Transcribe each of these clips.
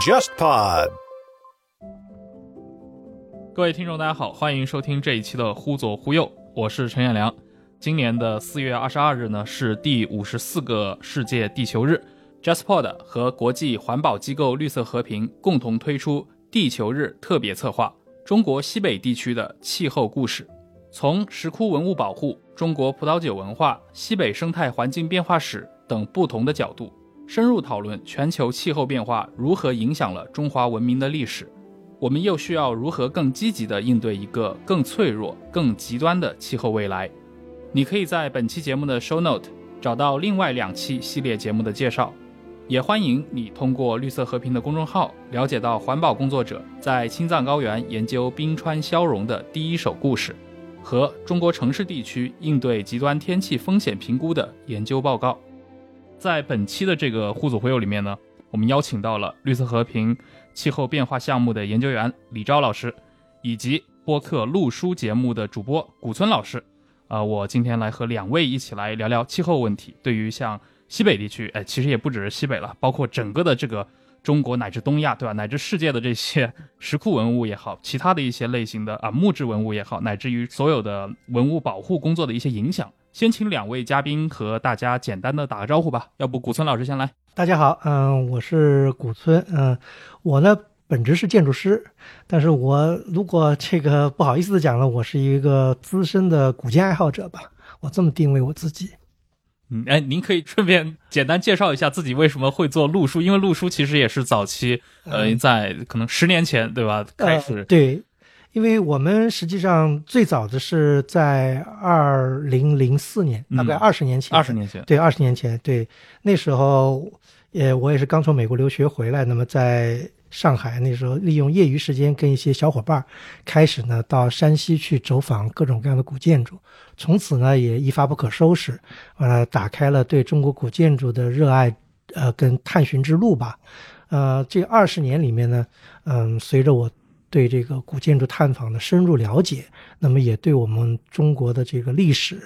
JustPod。各位听众，大家好，欢迎收听这一期的《忽左忽右》，我是陈彦良。今年的四月二十二日呢，是第五十四个世界地球日。JustPod 和国际环保机构绿色和平共同推出地球日特别策划《中国西北地区的气候故事》，从石窟文物保护、中国葡萄酒文化、西北生态环境变化史等不同的角度，深入讨论全球气候变化如何影响了中华文明的历史。我们又需要如何更积极地应对一个更脆弱、更极端的气候未来？你可以在本期节目的 show note 找到另外两期系列节目的介绍，也欢迎你通过绿色和平的公众号了解到环保工作者在青藏高原研究冰川消融的第一手故事，和中国城市地区应对极端天气风险评估的研究报告。在本期的这个互组会友里面呢，我们邀请到了绿色和平气候变化项目的研究员李钊老师，以及播客录书节目的主播古村老师。啊，我今天来和两位一起来聊聊气候问题。对于像西北地区，哎，其实也不只是西北了，包括整个的这个中国乃至东亚，对吧？乃至世界的这些石窟文物也好，其他的一些类型的啊木质文物也好，乃至于所有的文物保护工作的一些影响。先请两位嘉宾和大家简单的打个招呼吧。要不古村老师先来。大家好，嗯，我是古村，嗯，我呢本职是建筑师，但是我如果这个不好意思的讲了，我是一个资深的古建爱好者吧，我这么定位我自己。嗯，哎，您可以顺便简单介绍一下自己为什么会做路书，因为路书其实也是早期，呃，在可能十年前，对吧？开始、呃、对，因为我们实际上最早的是在二零零四年，大概二十年前，二十年前，对，二十年前，对，那时候，呃，我也是刚从美国留学回来，那么在上海那时候利用业余时间跟一些小伙伴开始呢到山西去走访各种各样的古建筑，从此呢也一发不可收拾，呃，打开了对中国古建筑的热爱，呃，跟探寻之路吧。呃，这二十年里面呢，嗯、随着我对这个古建筑探访的深入了解，那么也对我们中国的这个历史，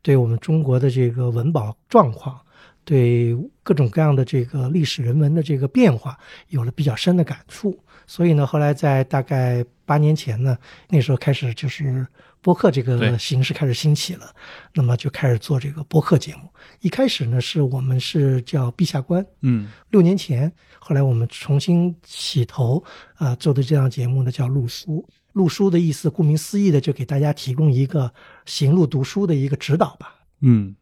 对我们中国的这个文保状况。对各种各样的这个历史人文的这个变化有了比较深的感触，所以呢，后来在大概八年前呢，那时候开始就是播客这个形式开始兴起了，那么就开始做这个播客节目。一开始呢，是我们是叫陛下观，嗯。六年前，后来我们重新起头啊、呃做的这档节目呢叫路书。路书的意思，顾名思义的，就给大家提供一个行路读书的一个指导吧。嗯，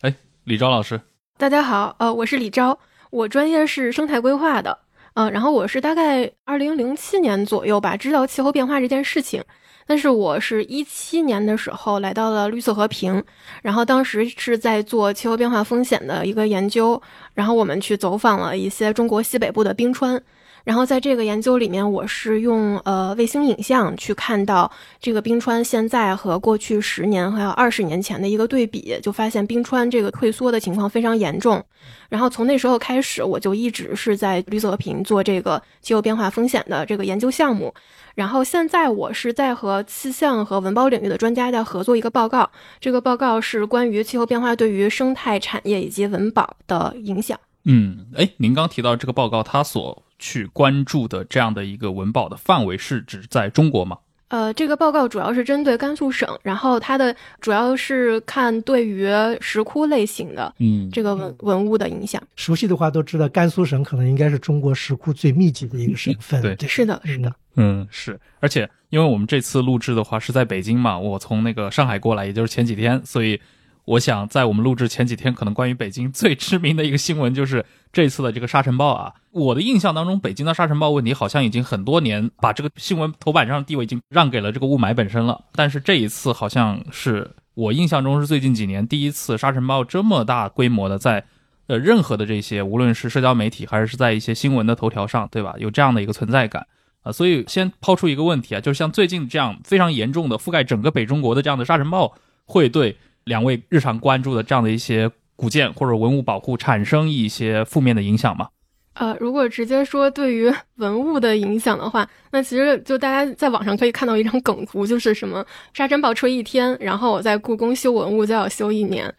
哎，李钊老师，大家好，呃，我是李钊，我专业是生态规划的，嗯、然后我是大概二零零七年左右吧，知道气候变化这件事情，但是我是一七年的时候来到了绿色和平，然后当时是在做气候变化风险的一个研究，然后我们去走访了一些中国西北部的冰川。然后在这个研究里面，我是用呃卫星影像去看到这个冰川现在和过去十年还有二十年前的一个对比，就发现冰川这个退缩的情况非常严重。然后从那时候开始，我就一直是在绿色和平做这个气候变化风险的这个研究项目。然后现在我是在和气象和文保领域的专家在合作一个报告，这个报告是关于气候变化对于生态产业以及文保的影响。嗯，哎，您刚提到这个报告，它所去关注的这样的一个文保的范围是指在中国吗？呃，这个报告主要是针对甘肃省，然后它的主要是看对于石窟类型的嗯这个文文物的影响。熟悉的话都知道，甘肃省可能应该是中国石窟最密集的一个省份。对对，是的，是的。嗯，是，而且因为我们这次录制的话是在北京嘛，我从那个上海过来，也就是前几天，所以我想在我们录制前几天，可能关于北京最知名的一个新闻就是这次的这个沙尘暴啊。我的印象当中，北京的沙尘暴问题好像已经很多年把这个新闻头版上的地位已经让给了这个雾霾本身了，但是这一次好像是我印象中是最近几年第一次沙尘暴这么大规模的在。呃，任何的这些，无论是社交媒体还是在一些新闻的头条上，对吧？有这样的一个存在感啊、所以先抛出一个问题啊，就是像最近这样非常严重的覆盖整个北中国的这样的沙尘暴，会对两位日常关注的这样的一些古建或者文物保护产生一些负面的影响吗？呃，如果直接说对于文物的影响的话，那其实就大家在网上可以看到一张梗图，就是什么沙尘暴吹一天，然后我在故宫修文物就要修一年，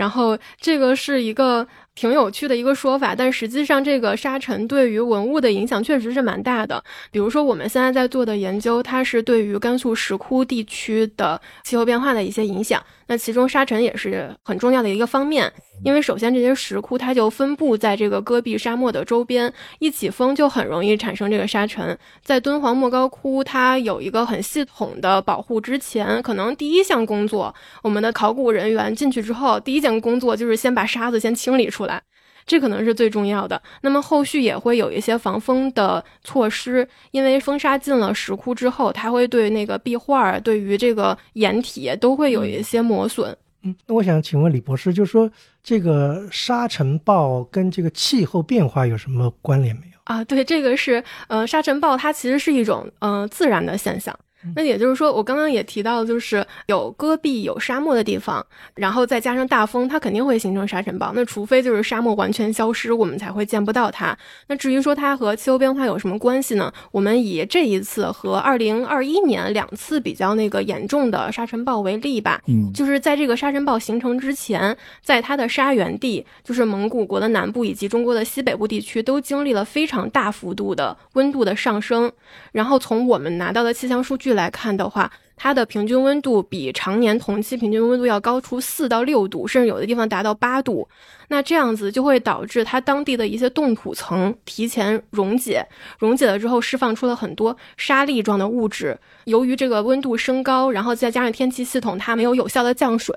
然后这个是一个。挺有趣的一个说法，但实际上这个沙尘对于文物的影响确实是蛮大的。比如说我们现在在做的研究，它是对于甘肃石窟地区的气候变化的一些影响。那其中沙尘也是很重要的一个方面，因为首先这些石窟它就分布在这个戈壁沙漠的周边，一起风就很容易产生这个沙尘。在敦煌莫高窟，它有一个很系统的保护之前，可能第一项工作，我们的考古人员进去之后，第一件工作就是先把沙子先清理出来。这可能是最重要的。那么后续也会有一些防风的措施，因为风沙进了石窟之后，它会对那个壁画、对于这个岩体都会有一些磨损。嗯，那我想请问李博士，就是说这个沙尘暴跟这个气候变化有什么关联没有？啊，对，这个是呃，沙尘暴它其实是一种呃自然的现象。那也就是说，我刚刚也提到，就是有戈壁、有沙漠的地方，然后再加上大风，它肯定会形成沙尘暴。那除非就是沙漠完全消失，我们才会见不到它。那至于说它和气候变化有什么关系呢？我们以这一次和二零二一年两次比较那个严重的沙尘暴为例吧。嗯，就是在这个沙尘暴形成之前，在它的沙源地，就是蒙古国的南部以及中国的西北部地区，都经历了非常大幅度的温度的上升。然后从我们拿到的气象数据。来看的话，它的平均温度比常年同期平均温度要高出四到六度，甚至有的地方达到八度。那这样子就会导致它当地的一些冻土层提前溶解，溶解了之后释放出了很多沙粒状的物质。由于这个温度升高，然后再加上天气系统它没有有效的降水，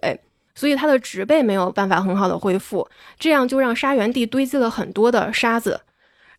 所以它的植被没有办法很好的恢复，这样就让沙源地堆积了很多的沙子。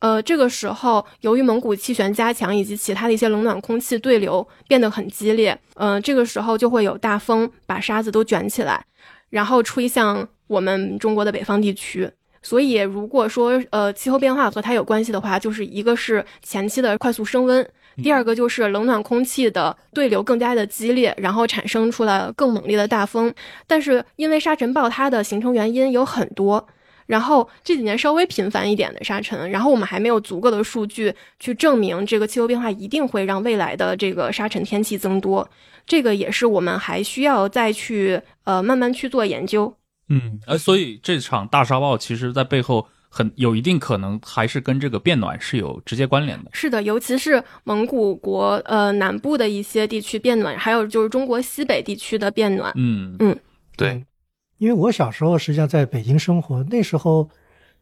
呃，这个时候，由于蒙古气旋加强以及其他的一些冷暖空气对流变得很激烈，嗯，这个时候就会有大风把沙子都卷起来，然后吹向我们中国的北方地区。所以，如果说呃气候变化和它有关系的话，就是一个是前期的快速升温，第二个就是冷暖空气的对流更加的激烈，然后产生出了更猛烈的大风。但是，因为沙尘暴它的形成原因有很多。然后这几年稍微频繁一点的沙尘，然后我们还没有足够的数据去证明这个气候变化一定会让未来的这个沙尘天气增多，这个也是我们还需要再去呃慢慢去做研究。嗯，呃，所以这场大沙暴其实在背后很有一定可能还是跟这个变暖是有直接关联的。是的，尤其是蒙古国呃南部的一些地区变暖，还有就是中国西北地区的变暖。嗯嗯，对。因为我小时候实际上在北京生活，那时候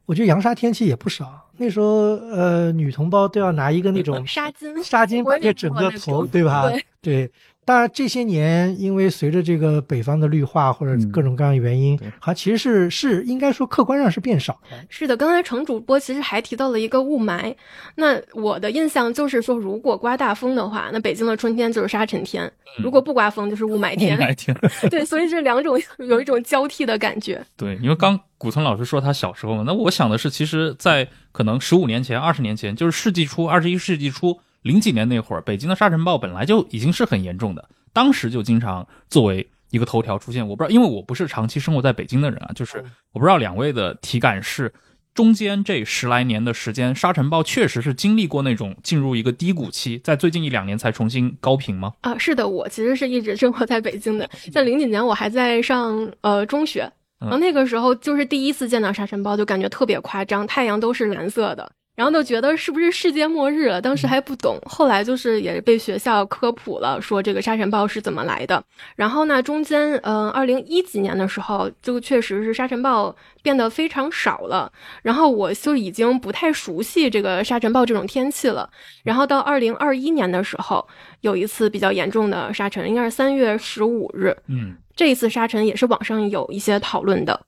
我觉得扬沙天气也不少。那时候，呃，女同胞都要拿一个那种纱巾，纱巾把这整个头，对吧？对。当然，这些年因为随着这个北方的绿化或者各种各样的原因，好，其实是是应该说客观上是变少的。是的，刚才程主播其实还提到了一个雾霾。那我的印象就是说，如果刮大风的话，那北京的春天就是沙尘天；如果不刮风，就是雾霾天。雾霾天。对，所以这两种有一种交替的感觉。对，因为刚古村老师说他小时候嘛，那我想的是，其实，在可能十五年前、二十年前，就是世纪初、二十一世纪初。零几年那会儿，北京的沙尘暴本来就已经是很严重的，当时就经常作为一个头条出现。我不知道，因为我不是长期生活在北京的人啊，就是我不知道两位的体感是，中间这十来年的时间，沙尘暴确实是经历过那种进入一个低谷期，在最近一两年才重新高频吗？啊，是的，我其实是一直生活在北京的，在零几年我还在上呃中学，然后那个时候就是第一次见到沙尘暴，就感觉特别夸张，太阳都是蓝色的。然后就觉得是不是世界末日了？当时还不懂，后来就是也被学校科普了，说这个沙尘暴是怎么来的。然后呢，中间嗯，二零一几年的时候，就确实是沙尘暴变得非常少了。然后我就已经不太熟悉这个沙尘暴这种天气了。然后到二零二一年的时候，有一次比较严重的沙尘，应该是三月十五日。嗯，这一次沙尘也是网上有一些讨论的。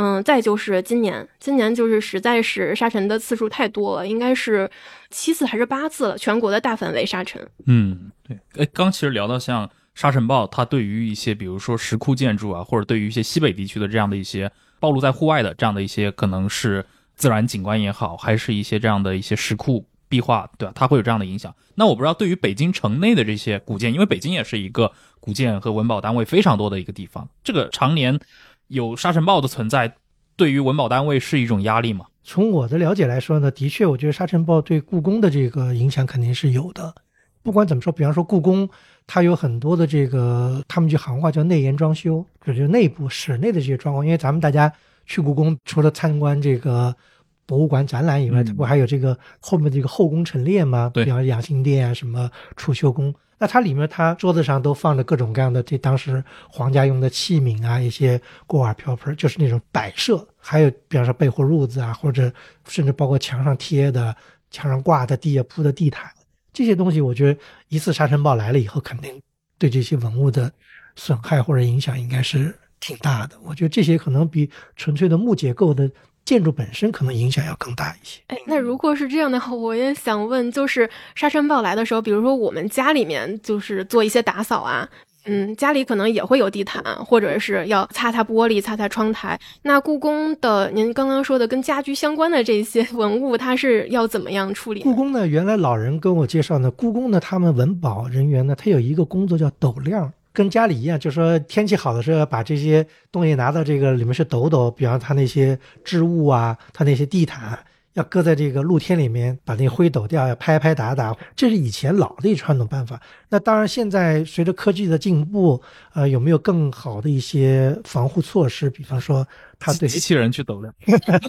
嗯，再就是今年，今年就是实在是沙尘的次数太多了，应该是七次还是八次了，全国的大范围沙尘。嗯，对。哎，刚其实聊到像沙尘暴，它对于一些比如说石窟建筑啊，或者对于一些西北地区的这样的一些暴露在户外的这样的一些，可能是自然景观也好，还是一些这样的一些石窟壁画，对吧？它会有这样的影响。那我不知道对于北京城内的这些古建，因为北京也是一个古建和文保单位非常多的一个地方，这个常年。有沙尘暴的存在，对于文保单位是一种压力吗？从我的了解来说呢，的确，我觉得沙尘暴对故宫的这个影响肯定是有的。不管怎么说，比方说故宫，它有很多的这个，他们句行话叫内檐装修，就是内部室内的这些装潢。因为咱们大家去故宫，除了参观这个博物馆展览以外，嗯它不还有这个后面这个后宫陈列吗？对比方养心殿啊，什么储秀宫。那它里面，它桌子上都放着各种各样的这当时皇家用的器皿啊，一些锅碗瓢盆，就是那种摆设。还有比方说被褥褥子啊，或者甚至包括墙上贴的、墙上挂的、地下铺的地毯，这些东西，我觉得一次沙尘暴来了以后，肯定对这些文物的损害或者影响应该是挺大的。我觉得这些可能比纯粹的木结构的建筑本身可能影响要更大一些。哎，那如果是这样的话，我也想问，就是沙尘暴来的时候，比如说我们家里面就是做一些打扫啊，嗯，家里可能也会有地毯，或者是要擦擦玻璃、擦擦窗台。那故宫的您刚刚说的跟家居相关的这些文物，它是要怎么样处理？故宫呢，原来老人跟我介绍呢，故宫呢，他们文保人员呢，他有一个工作叫斗量，跟家里一样，就是说天气好的时候，把这些东西拿到这个里面是抖抖，比方他那些织物啊，他那些地毯。要搁在这个露天里面，把那灰抖掉，要拍拍打打，这是以前老的一传统办法。那当然，现在随着科技的进步，呃，有没有更好的一些防护措施？比方说，他对机器人去抖量，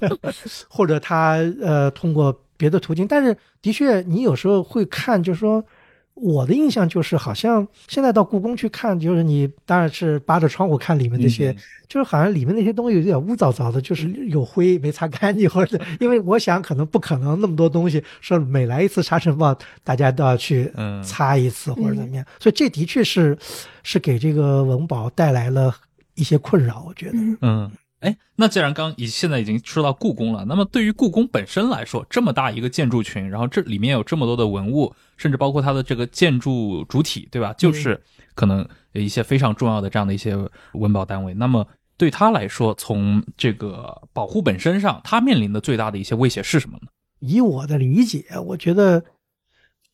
或者他呃通过别的途径，但是的确你有时候会看，就是说我的印象就是好像现在到故宫去看，就是你当然是扒着窗户看里面那些，嗯就是好像里面那些东西有点污糟糟的，就是有灰没擦干净，或者 因为我想可能不可能那么多东西说每来一次沙尘暴大家都要去嗯。擦一次或者怎么样，所以这的确是是给这个文保带来了一些困扰，我觉得。嗯，哎，那既然刚已现在已经说到故宫了，那么对于故宫本身来说，这么大一个建筑群，然后这里面有这么多的文物，甚至包括它的这个建筑主体，对吧？就是可能一些非常重要的这样的一些文保单位。那么对他来说，从这个保护本身上，它面临的最大的一些威胁是什么呢？以我的理解，我觉得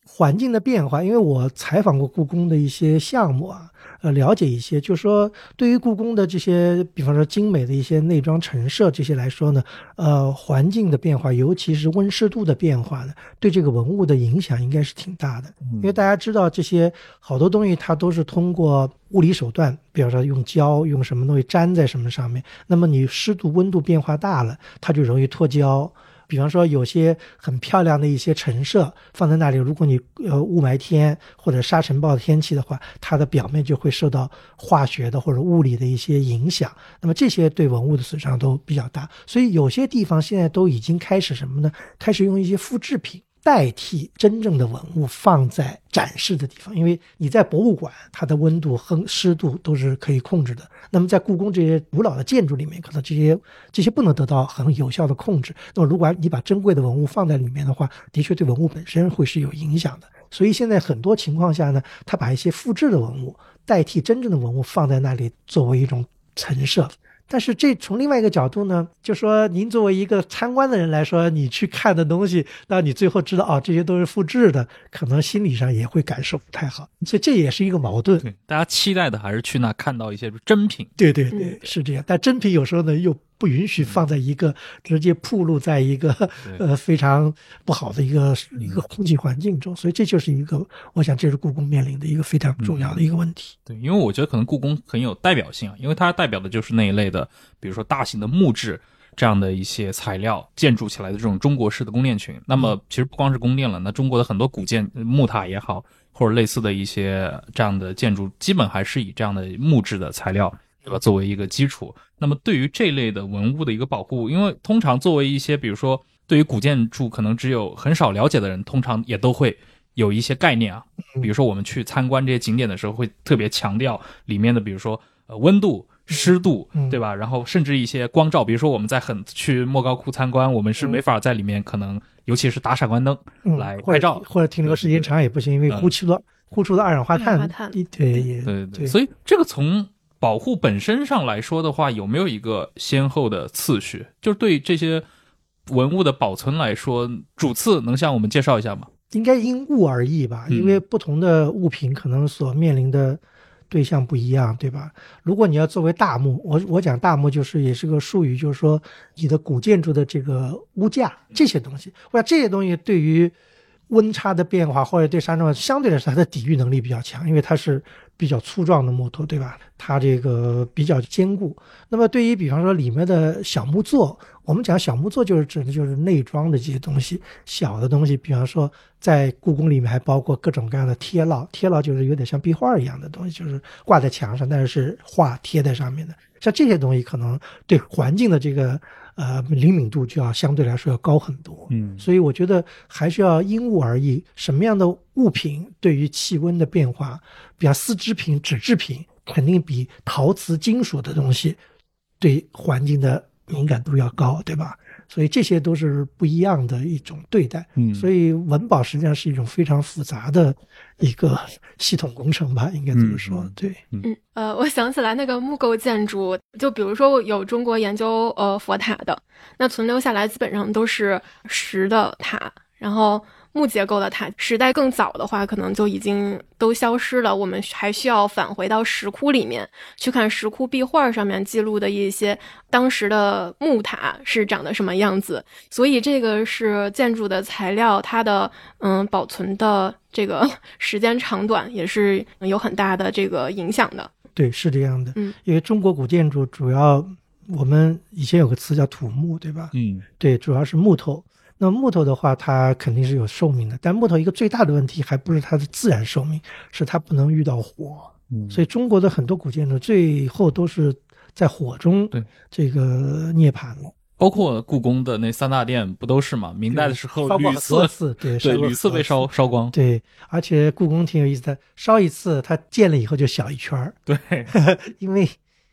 环境的变化，因为我采访过故宫的一些项目啊，呃，了解一些，就是说对于故宫的这些，比方说精美的一些内装陈设这些来说呢，呃，环境的变化，尤其是温湿度的变化呢，对这个文物的影响应该是挺大的。因为大家知道这些好多东西它都是通过物理手段，比方说用胶用什么东西粘在什么上面，那么你湿度温度变化大了，它就容易脱胶。比方说有些很漂亮的一些陈设放在那里，如果你呃雾霾天或者沙尘暴天气的话，它的表面就会受到化学的或者物理的一些影响，那么这些对文物的损伤都比较大。所以有些地方现在都已经开始什么呢？开始用一些复制品。代替真正的文物放在展示的地方，因为你在博物馆，它的温度和湿度都是可以控制的。那么在故宫这些古老的建筑里面，可能这些这些不能得到很有效的控制。那么如果你把珍贵的文物放在里面的话，的确对文物本身会是有影响的。所以现在很多情况下呢，他把一些复制的文物代替真正的文物放在那里，作为一种陈设。但是这从另外一个角度呢，就说您作为一个参观的人来说，你去看的东西，那你最后知道哦，这些都是复制的，可能心理上也会感受不太好，所以这也是一个矛盾。对，大家期待的还是去那看到一些真品。对对对，是这样。但真品有时候呢，又不允许放在一个直接暴露在一个呃非常不好的一个一个空气环境中，所以这就是一个，我想这是故宫面临的一个非常重要的一个问题。对，因为我觉得可能故宫很有代表性啊，因为它代表的就是那一类的，比如说大型的木质这样的一些材料建筑起来的这种中国式的宫殿群。那么其实不光是宫殿了，那中国的很多古建木塔也好，或者类似的一些这样的建筑，基本还是以这样的木质的材料。对吧？作为一个基础，那么对于这类的文物的一个保护，因为通常作为一些，比如说对于古建筑可能只有很少了解的人，通常也都会有一些概念啊。比如说我们去参观这些景点的时候，会特别强调里面的，比如说呃温度、湿度，对吧？然后甚至一些光照，比如说我们在很去莫高窟参观，我们是没法在里面可能，尤其是打闪光灯来拍照，或者停留时间长也不行，因为呼出了呼出的二氧化碳，对对对对，所以这个从保护本身上来说的话，有没有一个先后的次序？就是对这些文物的保存来说，主次能向我们介绍一下吗？应该因物而异吧，因为不同的物品可能所面临的对象不一样，对吧？如果你要作为大墓，我我讲大墓就是也是个术语，就是说你的古建筑的这个屋架这些东西，或者这些东西对于温差的变化或者对山状相对来说它的抵御能力比较强，因为它是比较粗壮的木头，对吧？它这个比较坚固。那么对于比方说里面的小木座，我们讲小木座就是指的就是内装的这些东西，小的东西，比方说在故宫里面还包括各种各样的贴烙，贴烙就是有点像壁画一样的东西，就是挂在墙上，但是是画贴在上面的。像这些东西可能对环境的这个呃灵敏度就要相对来说要高很多。嗯所以我觉得还是要因物而异，什么样的物品对于气温的变化，比方丝织品、纸制品，肯定比陶瓷、金属的东西对环境的敏感度要高，对吧？所以这些都是不一样的一种对待。嗯所以文保实际上是一种非常复杂的一个系统工程吧，应该这么说。对，嗯，呃，我想起来那个木构建筑，就比如说有中国研究呃佛塔的，那存留下来基本上都是石的塔，然后木结构的塔，时代更早的话，可能就已经都消失了。我们还需要返回到石窟里面去看石窟壁画上面记录的一些当时的木塔是长得什么样子，所以这个是建筑的材料，它的嗯保存的这个 时间长短也是有很大的这个影响的。对，是这样的。嗯，因为中国古建筑主要我们以前有个词叫土木，对吧？嗯对，主要是木头。那木头的话，它肯定是有寿命的，但木头一个最大的问题还不是它的自然寿命，是它不能遇到火。嗯所以中国的很多古建筑最后都是在火中对这个涅槃了。包括故宫的那三大殿不都是吗？明代的时候烧过多次次，对，对屡次被烧烧光。对，而且故宫挺有意思的，烧一次它建了以后就小一圈儿，对，因为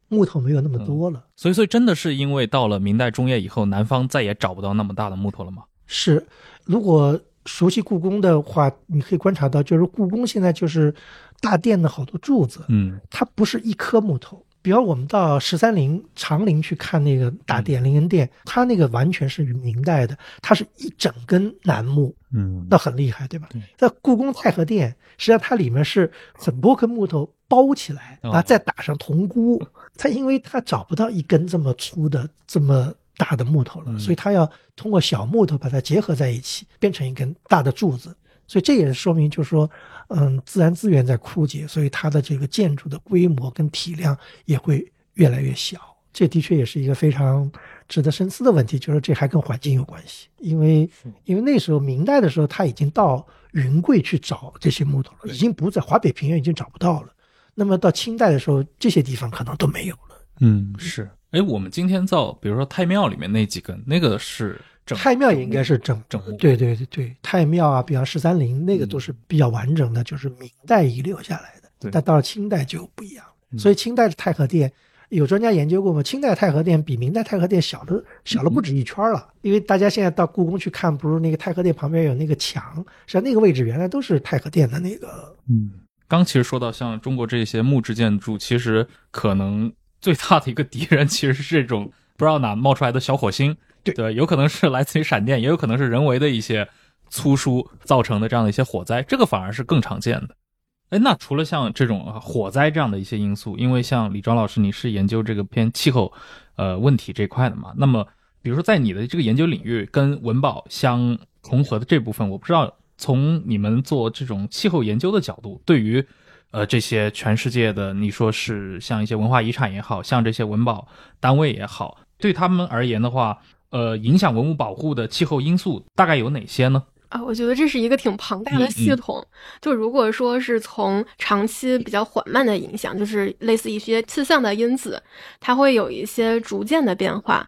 木头没有那么嗯多了。所以所以真的是因为到了明代中叶以后，南方再也找不到那么大的木头了吗？是，如果熟悉故宫的话，你可以观察到，就是故宫现在就是大殿的好多柱子，嗯它不是一颗木头。比方我们到十三陵长陵去看那个大殿灵恩殿，它那个完全是明代的，它是一整根楠木，嗯那很厉害，对吧对？在故宫太和殿，实际上它里面是很多根木头包起来，哦然后再打上铜箍。它因为它找不到一根这么粗的、这么大的木头了，嗯所以它要通过小木头把它结合在一起，变成一根大的柱子。所以这也是说明，就是说，嗯，自然资源在枯竭，所以它的这个建筑的规模跟体量也会越来越小。这的确也是一个非常值得深思的问题，就是这还跟环境有关系，因为因为那时候明代的时候，他已经到云贵去找这些木头了，已经不在华北平原已经找不到了。那么到清代的时候，这些地方可能都没有了。嗯是。哎，我们今天造，比如说太庙里面那几根，那个是整太庙也应该是整整木对对对对，太庙啊，比方十三陵那个都是比较完整的，就是明代遗留下来的。对但到了清代就不一样了。嗯所以清代的太和殿，有专家研究过吗？清代太和殿比明代太和殿小了小了不止一圈了。因为大家现在到故宫去看，不是那个太和殿旁边有那个墙，实际上那个位置原来都是太和殿的那个。嗯，刚其实说到像中国这些木质建筑，其实可能最大的一个敌人其实是这种不知道哪冒出来的小火星，对有可能是来自于闪电，也有可能是人为的一些粗疏造成的这样的一些火灾，这个反而是更常见的。哎，那除了像这种啊火灾这样的一些因素，因为像李庄老师你是研究这个偏气候呃问题这块的嘛，那么比如说在你的这个研究领域跟文保相重合的这部分，我不知道从你们做这种气候研究的角度，对于呃这些全世界的你说是像一些文化遗产也好像这些文保单位也好，对他们而言的话，呃，影响文物保护的气候因素大概有哪些呢？啊，我觉得这是一个挺庞大的嗯系统。就如果说是从长期比较缓慢的影响，就是类似一些气象的因子，它会有一些逐渐的变化。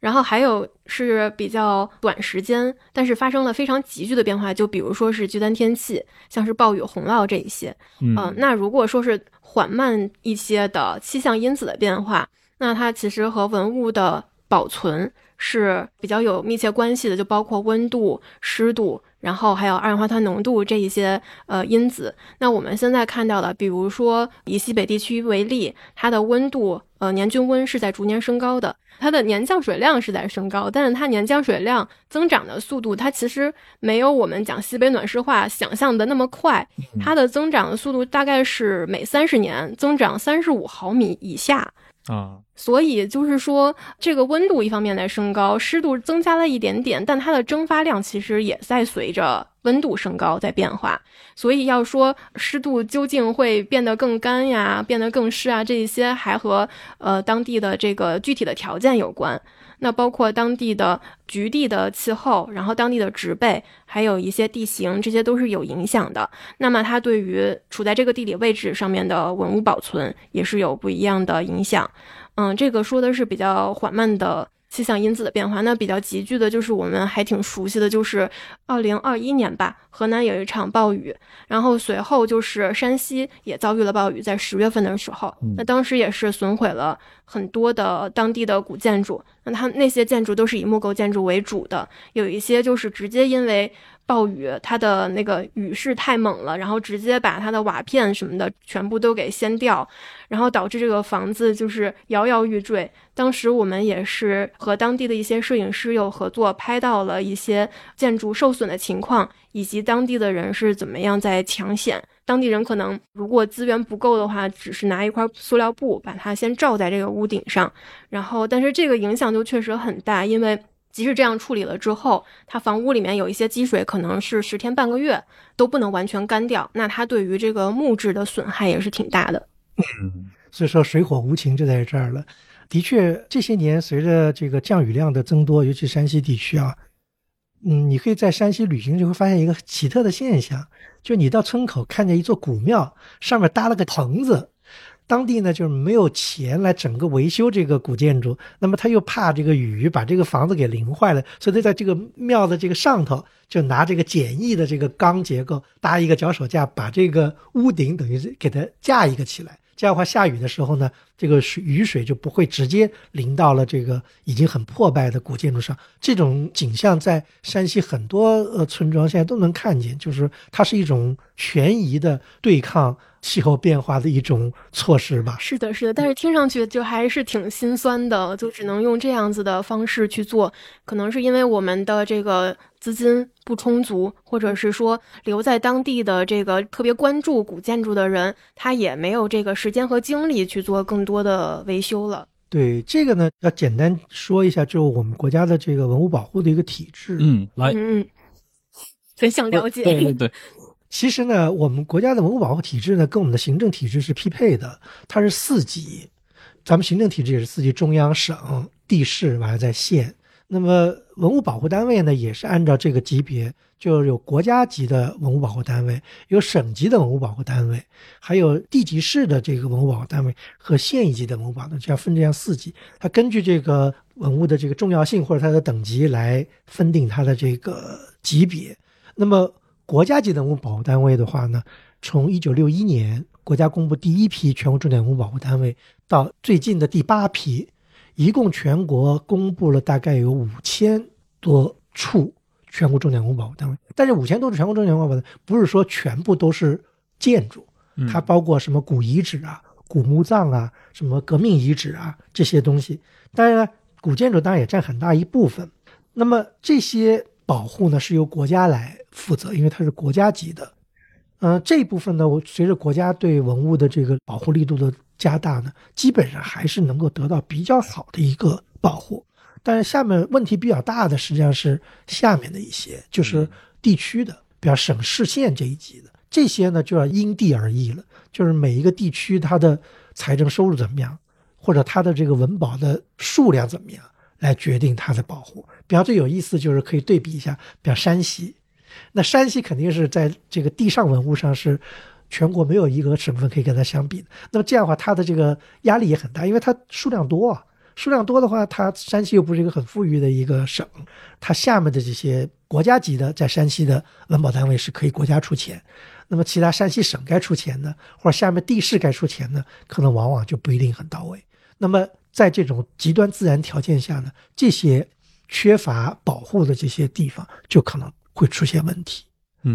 然后还有是比较短时间，但是发生了非常急剧的变化，就比如说是极端天气，像是暴雨、洪涝这一些。嗯呃那如果说是缓慢一些的气象因子的变化，那它其实和文物的保存是比较有密切关系的，就包括温度、湿度，然后还有二氧化碳浓度这一些呃因子。那我们现在看到的，比如说以西北地区为例，它的温度呃年均温是在逐年升高的，它的年降水量是在升高，但是它年降水量增长的速度，它其实没有我们讲西北暖湿化想象的那么快，它的增长的速度大概是每三十年增长三十五毫米以下。啊，所以就是说，这个温度一方面在升高，湿度增加了一点点，但它的蒸发量其实也在随着温度升高在变化。所以要说湿度究竟会变得更干呀，变得更湿啊，这一些还和呃当地的这个具体的条件有关。那包括当地的局地的气候，然后当地的植被，还有一些地形，这些都是有影响的。那么它对于处在这个地理位置上面的文物保存也是有不一样的影响。嗯，这个说的是比较缓慢的。气象因子的变化，那比较急剧的就是我们还挺熟悉的，就是二零二一年吧，河南有一场暴雨，然后随后就是山西也遭遇了暴雨，在十月份的时候，那当时也是损毁了很多的当地的古建筑，那它那些建筑都是以木构建筑为主的，有一些就是直接因为。暴雨，它的那个雨势太猛了，然后直接把它的瓦片什么的全部都给掀掉，然后导致这个房子就是摇摇欲坠。当时我们也是和当地的一些摄影师有合作，拍到了一些建筑受损的情况，以及当地的人是怎么样在抢险。当地人可能如果资源不够的话，只是拿一块塑料布把它先罩在这个屋顶上，然后但是这个影响就确实很大，因为。即使这样处理了之后，它房屋里面有一些积水，可能是十天半个月都不能完全干掉，那它对于这个木质的损害也是挺大的。嗯，所以说水火无情就在这儿了。的确，这些年随着这个降雨量的增多，尤其山西地区啊，嗯，你可以在山西旅行就会发现一个奇特的现象，就你到村口看见一座古庙，上面搭了个棚子。当地呢，就是没有钱来整个维修这个古建筑，那么他又怕这个雨把这个房子给淋坏了，所以他在这个庙的这个上头就拿这个简易的这个钢结构搭一个脚手架，把这个屋顶等于是给它架一个起来。这样的话，下雨的时候呢，这个水雨水就不会直接淋到了这个已经很破败的古建筑上。这种景象在山西很多呃村庄现在都能看见，就是它是一种权宜的对抗。气候变化的一种措施吧。是的，是的，但是听上去就还是挺心酸的，就只能用这样子的方式去做。可能是因为我们的这个资金不充足，或者是说留在当地的这个特别关注古建筑的人，他也没有这个时间和精力去做更多的维修了。对这个呢，要简单说一下，就我们国家的这个文物保护的一个体制。嗯，来，嗯，很 想了解。对对对。其实呢，我们国家的文物保护体制呢，跟我们的行政体制是匹配的。它是四级，咱们行政体制也是四级：中央、省、地市，完了在县。那么文物保护单位呢，也是按照这个级别，就有国家级的文物保护单位，有省级的文物保护单位，还有地级市的这个文物保护单位和县一级的文物保护，这样分这样四级。它根据这个文物的这个重要性或者它的等级来分定它的这个级别。那么国家级的文物保护单位的话呢，从一九六一年国家公布第一批全国重点文物保护单位到最近的第八批，一共全国公布了大概有五千多处全国重点文物保护单位。但是五千多处全国重点文物保护单位不是说全部都是建筑，它包括什么古遗址啊、古墓葬啊、什么革命遗址啊这些东西。当然，古建筑当然也占很大一部分。那么这些。保护呢是由国家来负责，因为它是国家级的。嗯，这一部分呢，我随着国家对文物的这个保护力度的加大呢，基本上还是能够得到比较好的一个保护。但是下面问题比较大的实际上是下面的一些，就是地区的，比如省市县这一级的，这些呢就要因地而异了，就是每一个地区它的财政收入怎么样，或者它的这个文保的数量怎么样。来决定它的保护。比方最有意思就是可以对比一下，比方山西，那山西肯定是在这个地上文物上是全国没有一个省份可以跟它相比。那么这样的话，它的这个压力也很大，因为它数量多啊。数量多的话，它山西又不是一个很富裕的一个省，它下面的这些国家级的在山西的文保单位是可以国家出钱，那么其他山西省该出钱的，或者下面地市该出钱的，可能往往就不一定很到位。那么在这种极端自然条件下呢，这些缺乏保护的这些地方，就可能会出现问题。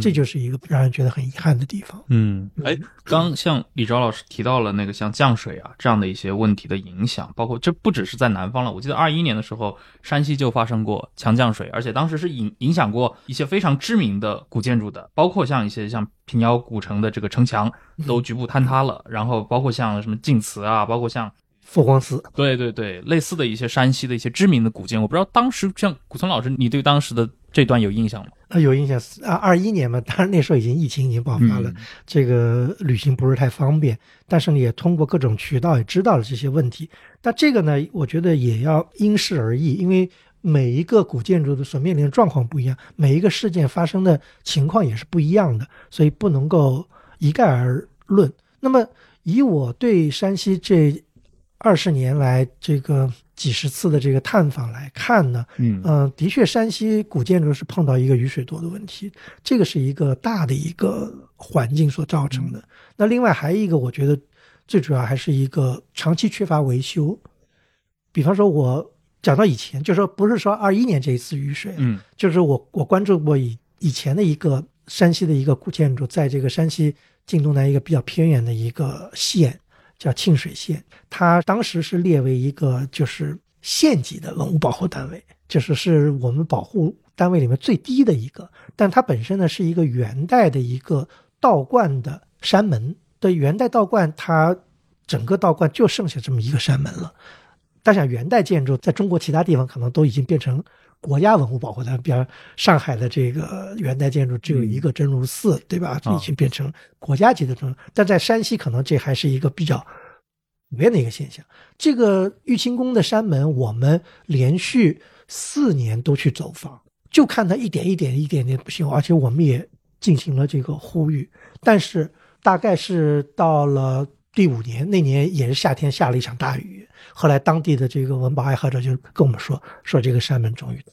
这就是一个让人觉得很遗憾的地方。嗯，哎，刚像李钊老师提到了那个像降水啊这样的一些问题的影响，包括这不只是在南方了。我记得二一年的时候，山西就发生过强降水，而且当时是影影响过一些非常知名的古建筑的，包括像一些像平遥古城的这个城墙都局部坍塌了，然后包括像什么晋祠啊，包括像佛光寺，对对对，类似的一些山西的一些知名的古建，我不知道当时像古村老师，你对当时的这段有印象吗？啊，有印象啊，二一年嘛，当然那时候已经疫情已经爆发了，这个旅行不是太方便，但是呢，也通过各种渠道也知道了这些问题。但这个呢，我觉得也要因事而异，因为每一个古建筑的所面临的状况不一样，每一个事件发生的情况也是不一样的，所以不能够一概而论。那么，以我对山西这二十年来这个。几十次的这个探访来看呢，嗯的确，山西古建筑是碰到一个雨水多的问题，这个是一个大的一个环境所造成的。那另外还有一个，我觉得最主要还是一个长期缺乏维修。比方说，我讲到以前，就说不是说二一年这一次雨水，嗯，就是我我关注过以以前的一个山西的一个古建筑，在这个山西晋东南一个比较偏远的一个县。叫沁水县，它当时是列为一个就是县级的文物保护单位，就是是我们保护单位里面最低的一个。但它本身呢是一个元代的一个道观的山门的元代道观，它整个道观就剩下这么一个山门了。但想元代建筑在中国其他地方可能都已经变成国家文物保护单位，比方上海的这个元代建筑只有一个真如寺，对吧？已经变成国家级的这种。但在山西可能这还是一个比较。普遍的一个现象，这个玉清宫的山门，我们连续四年都去走访，就看它一点一点、一点点不行，而且我们也进行了这个呼吁。但是大概是到了第五年，那年也是夏天下了一场大雨，后来当地的这个文保爱好者就跟我们说，说这个山门终于，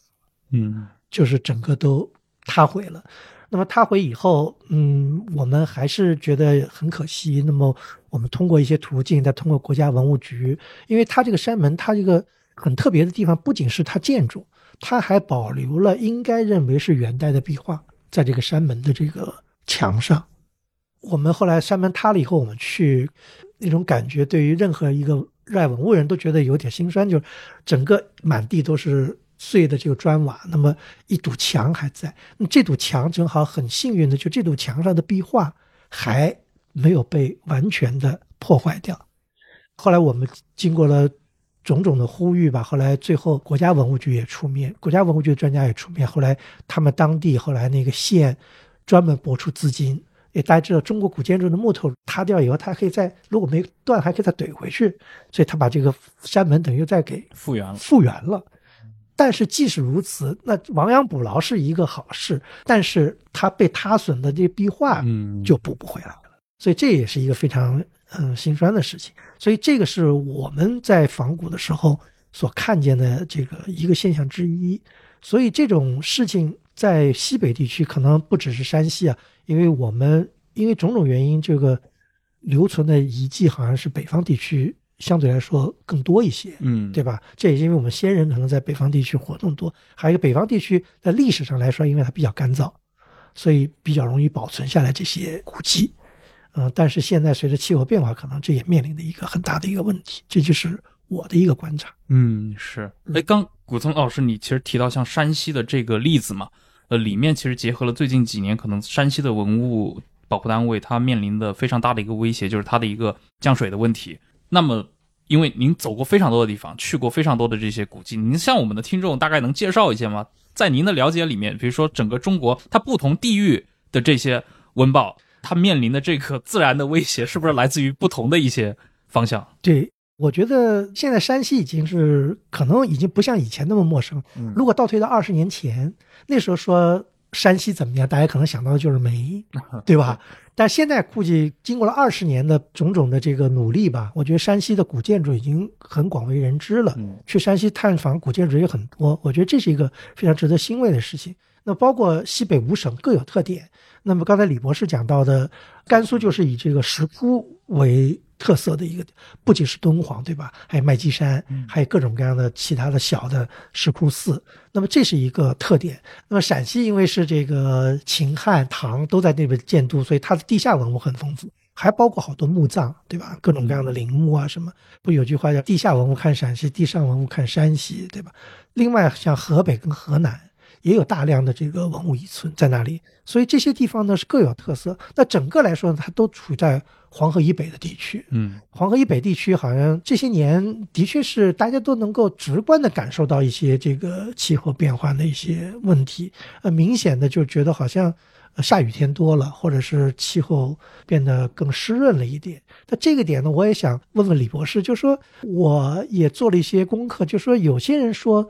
嗯，就是整个都塌毁了。那么塌毁以后，嗯，我们还是觉得很可惜。那么我们通过一些途径，再通过国家文物局，因为它这个山门，它这个很特别的地方，不仅是它建筑，它还保留了应该认为是元代的壁画，在这个山门的这个墙上。我们后来山门塌了以后，我们去，那种感觉对于任何一个热爱文物人都觉得有点心酸，就是整个满地都是。碎的这个砖瓦，那么一堵墙还在。那这堵墙正好很幸运的，就这堵墙上的壁画还没有被完全的破坏掉。后来我们经过了种种的呼吁吧，后来最后国家文物局也出面，国家文物局的专家也出面。后来他们当地后来那个县专门拨出资金，也大家知道中国古建筑的木头塌掉以后，它可以再如果没断，还可以再怼回去，所以它把这个山门等于再给复原了，复原了。但是即使如此，那亡羊补牢是一个好事，但是它被塌损的这壁画，嗯，就补不回来了。所以这也是一个非常嗯心酸的事情。所以这个是我们在仿古的时候所看见的这个一个现象之一。所以这种事情在西北地区可能不只是山西啊，因为我们因为种种原因，这个留存的遗迹好像是北方地区。相对来说更多一些，嗯，对吧？这也是因为我们先人可能在北方地区活动多，还有一个北方地区在历史上来说，因为它比较干燥，所以比较容易保存下来这些古迹。嗯，但是现在随着气候变化，可能这也面临的一个很大的一个问题。这就是我的一个观察。嗯，是。哎，刚古松老师，你其实提到像山西的这个例子嘛，呃，里面其实结合了最近几年可能山西的文物保护单位它面临的非常大的一个威胁，就是它的一个降水的问题。那么，因为您走过非常多的地方，去过非常多的这些古迹，您向我们的听众大概能介绍一些吗？在您的了解里面，比如说整个中国它不同地域的这些文保，它面临的这个自然的威胁，是不是来自于不同的一些方向？对，我觉得现在山西已经是可能已经不像以前那么陌生。如果倒退到二十年前，那时候说山西怎么样，大家可能想到的就是煤，对吧？但现在估计经过了二十年的种种的这个努力吧，我觉得山西的古建筑已经很广为人知了。去山西探访古建筑也很多，我觉得这是一个非常值得欣慰的事情。那包括西北五省各有特点。那么刚才李博士讲到的，甘肃就是以这个石窟为特色的一个，不仅是敦煌，对吧？还有麦积山，还有各种各样的其他的小的石窟寺。那么这是一个特点。那么陕西因为是这个秦汉唐都在那边建都，所以它的地下文物很丰富，还包括好多墓葬，对吧？各种各样的陵墓啊什么。不有句话叫“地下文物看陕西，地上文物看山西”，对吧？另外像河北跟河南。也有大量的这个文物遗存在那里，所以这些地方呢是各有特色。那整个来说，它都处在黄河以北的地区。嗯，黄河以北地区好像这些年的确是大家都能够直观的感受到一些这个气候变化的一些问题。呃，明显的就觉得好像下雨天多了，或者是气候变得更湿润了一点。那这个点呢，我也想问问李博士，就说我也做了一些功课，就说有些人说。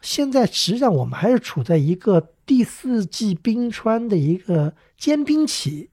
现在实际上我们还是处在一个第四季冰川的一个坚冰期，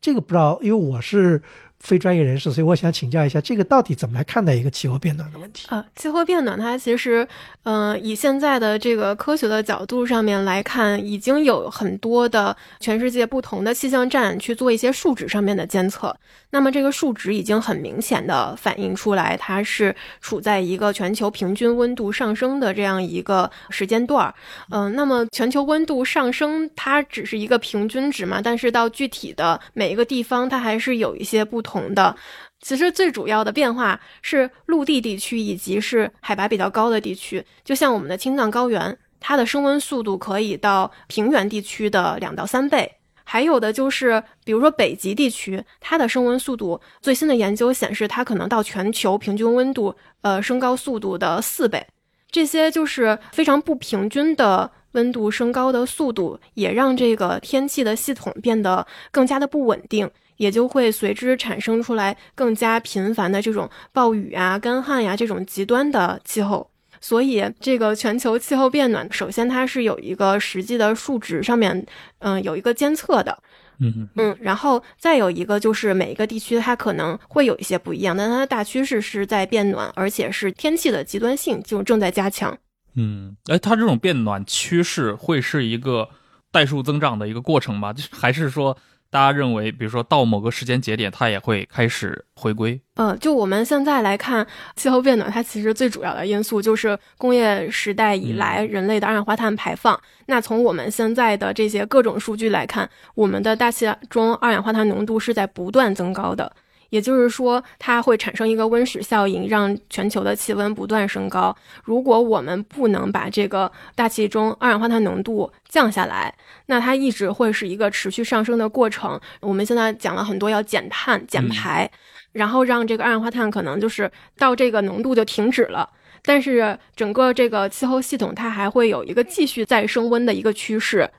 这个不知道，因为我是。非专业人士，所以我想请教一下，这个到底怎么来看待一个气候变暖的问题啊？气候变暖它其实，嗯，以现在的这个科学的角度上面来看，已经有很多的全世界不同的气象站去做一些数值上面的监测。那么这个数值已经很明显的反映出来，它是处在一个全球平均温度上升的这样一个时间段儿。嗯，那么全球温度上升它只是一个平均值嘛，但是到具体的每一个地方，它还是有一些不同。同的，其实最主要的变化是陆地地区以及是海拔比较高的地区，就像我们的青藏高原，它的升温速度可以到平原地区的两到三倍。还有的就是，比如说北极地区，它的升温速度，最新的研究显示，它可能到全球平均温度呃升高速度的四倍。这些就是非常不平均的温度升高的速度，也让这个天气的系统变得更加的不稳定。也就会随之产生出来更加频繁的这种暴雨啊、干旱呀这种极端的气候。所以，这个全球气候变暖，首先它是有一个实际的数值上面，嗯，有一个监测的，嗯嗯，然后再有一个就是每一个地区它可能会有一些不一样，但它的大趋势是在变暖，而且是天气的极端性就正在加强。嗯，哎，它这种变暖趋势会是一个代数增长的一个过程吗？还是说？大家认为，比如说到某个时间节点，它也会开始回归。嗯，就我们现在来看，气候变暖，它其实最主要的因素就是工业时代以来人类的二氧化碳排放。那从我们现在的这些各种数据来看，我们的大气中二氧化碳浓度是在不断增高的。也就是说，它会产生一个温室效应，让全球的气温不断升高。如果我们不能把这个大气中二氧化碳浓度降下来，那它一直会是一个持续上升的过程。我们现在讲了很多要减碳减排，然后让这个二氧化碳可能就是到这个浓度就停止了。但是整个这个气候系统它还会有一个继续再升温的一个趋势，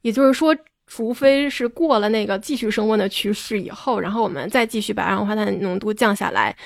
也就是说。除非是过了那个继续升温的趋势以后，然后我们再继续把二氧化碳浓度降下来，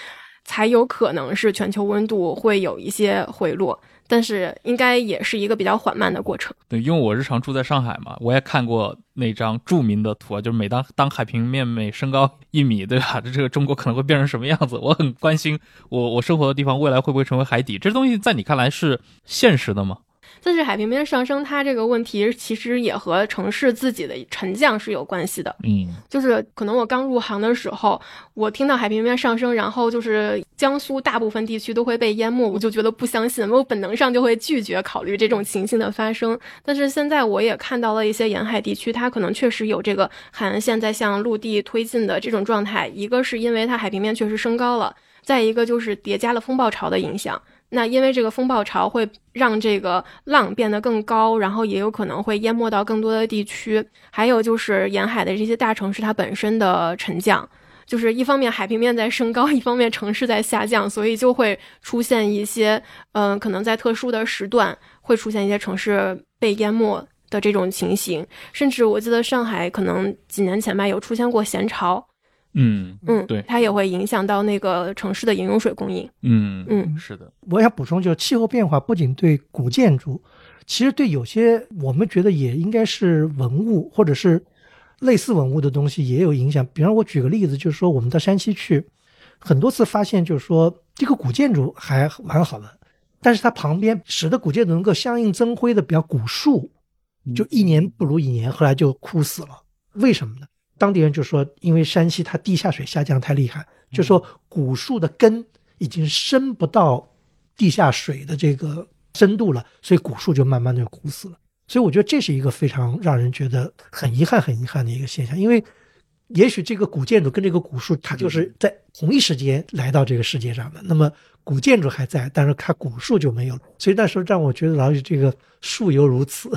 才有可能是全球温度会有一些回落。但是应该也是一个比较缓慢的过程。对，因为我日常住在上海嘛，我也看过那张著名的图啊，就是每当当海平面每升高一米，对吧？这这个中国可能会变成什么样子？我很关心，我我生活的地方未来会不会成为海底？这东西在你看来是现实的吗？但是海平面上升，它这个问题其实也和城市自己的沉降是有关系的。嗯，就是可能我刚入行的时候，我听到海平面上升，然后就是江苏大部分地区都会被淹没，我就觉得不相信，我本能上就会拒绝考虑这种情形的发生。但是现在我也看到了一些沿海地区，它可能确实有这个海岸线在向陆地推进的这种状态。一个是因为它海平面确实升高了，再一个就是叠加了风暴潮的影响。那因为这个风暴潮会让这个浪变得更高，然后也有可能会淹没到更多的地区。还有就是沿海的这些大城市，它本身的沉降，就是一方面海平面在升高，一方面城市在下降，所以就会出现一些，嗯，可能在特殊的时段会出现一些城市被淹没的这种情形。甚至我记得上海可能几年前吧，有出现过咸潮。嗯嗯，对，它也会影响到那个城市的饮用水供应。嗯嗯，是的。我想补充，就是气候变化不仅对古建筑，其实对有些我们觉得也应该是文物或者是类似文物的东西也有影响。比方我举个例子，就是说我们到山西去，很多次发现，就是说这个古建筑还蛮好的，但是它旁边使得古建筑能够相应增辉的比较古树，就一年不如一年，后来就枯死了。为什么呢？当地人就说，因为山西它地下水下降太厉害，就说古树的根已经深不到地下水的这个深度了，所以古树就慢慢的枯死了。所以我觉得这是一个非常让人觉得很遗憾、很遗憾的一个现象，因为也许这个古建筑跟这个古树，它就是在同一时间来到这个世界上的。那么古建筑还在，但是它古树就没有了。所以那时候让我觉得老有这个树犹如此。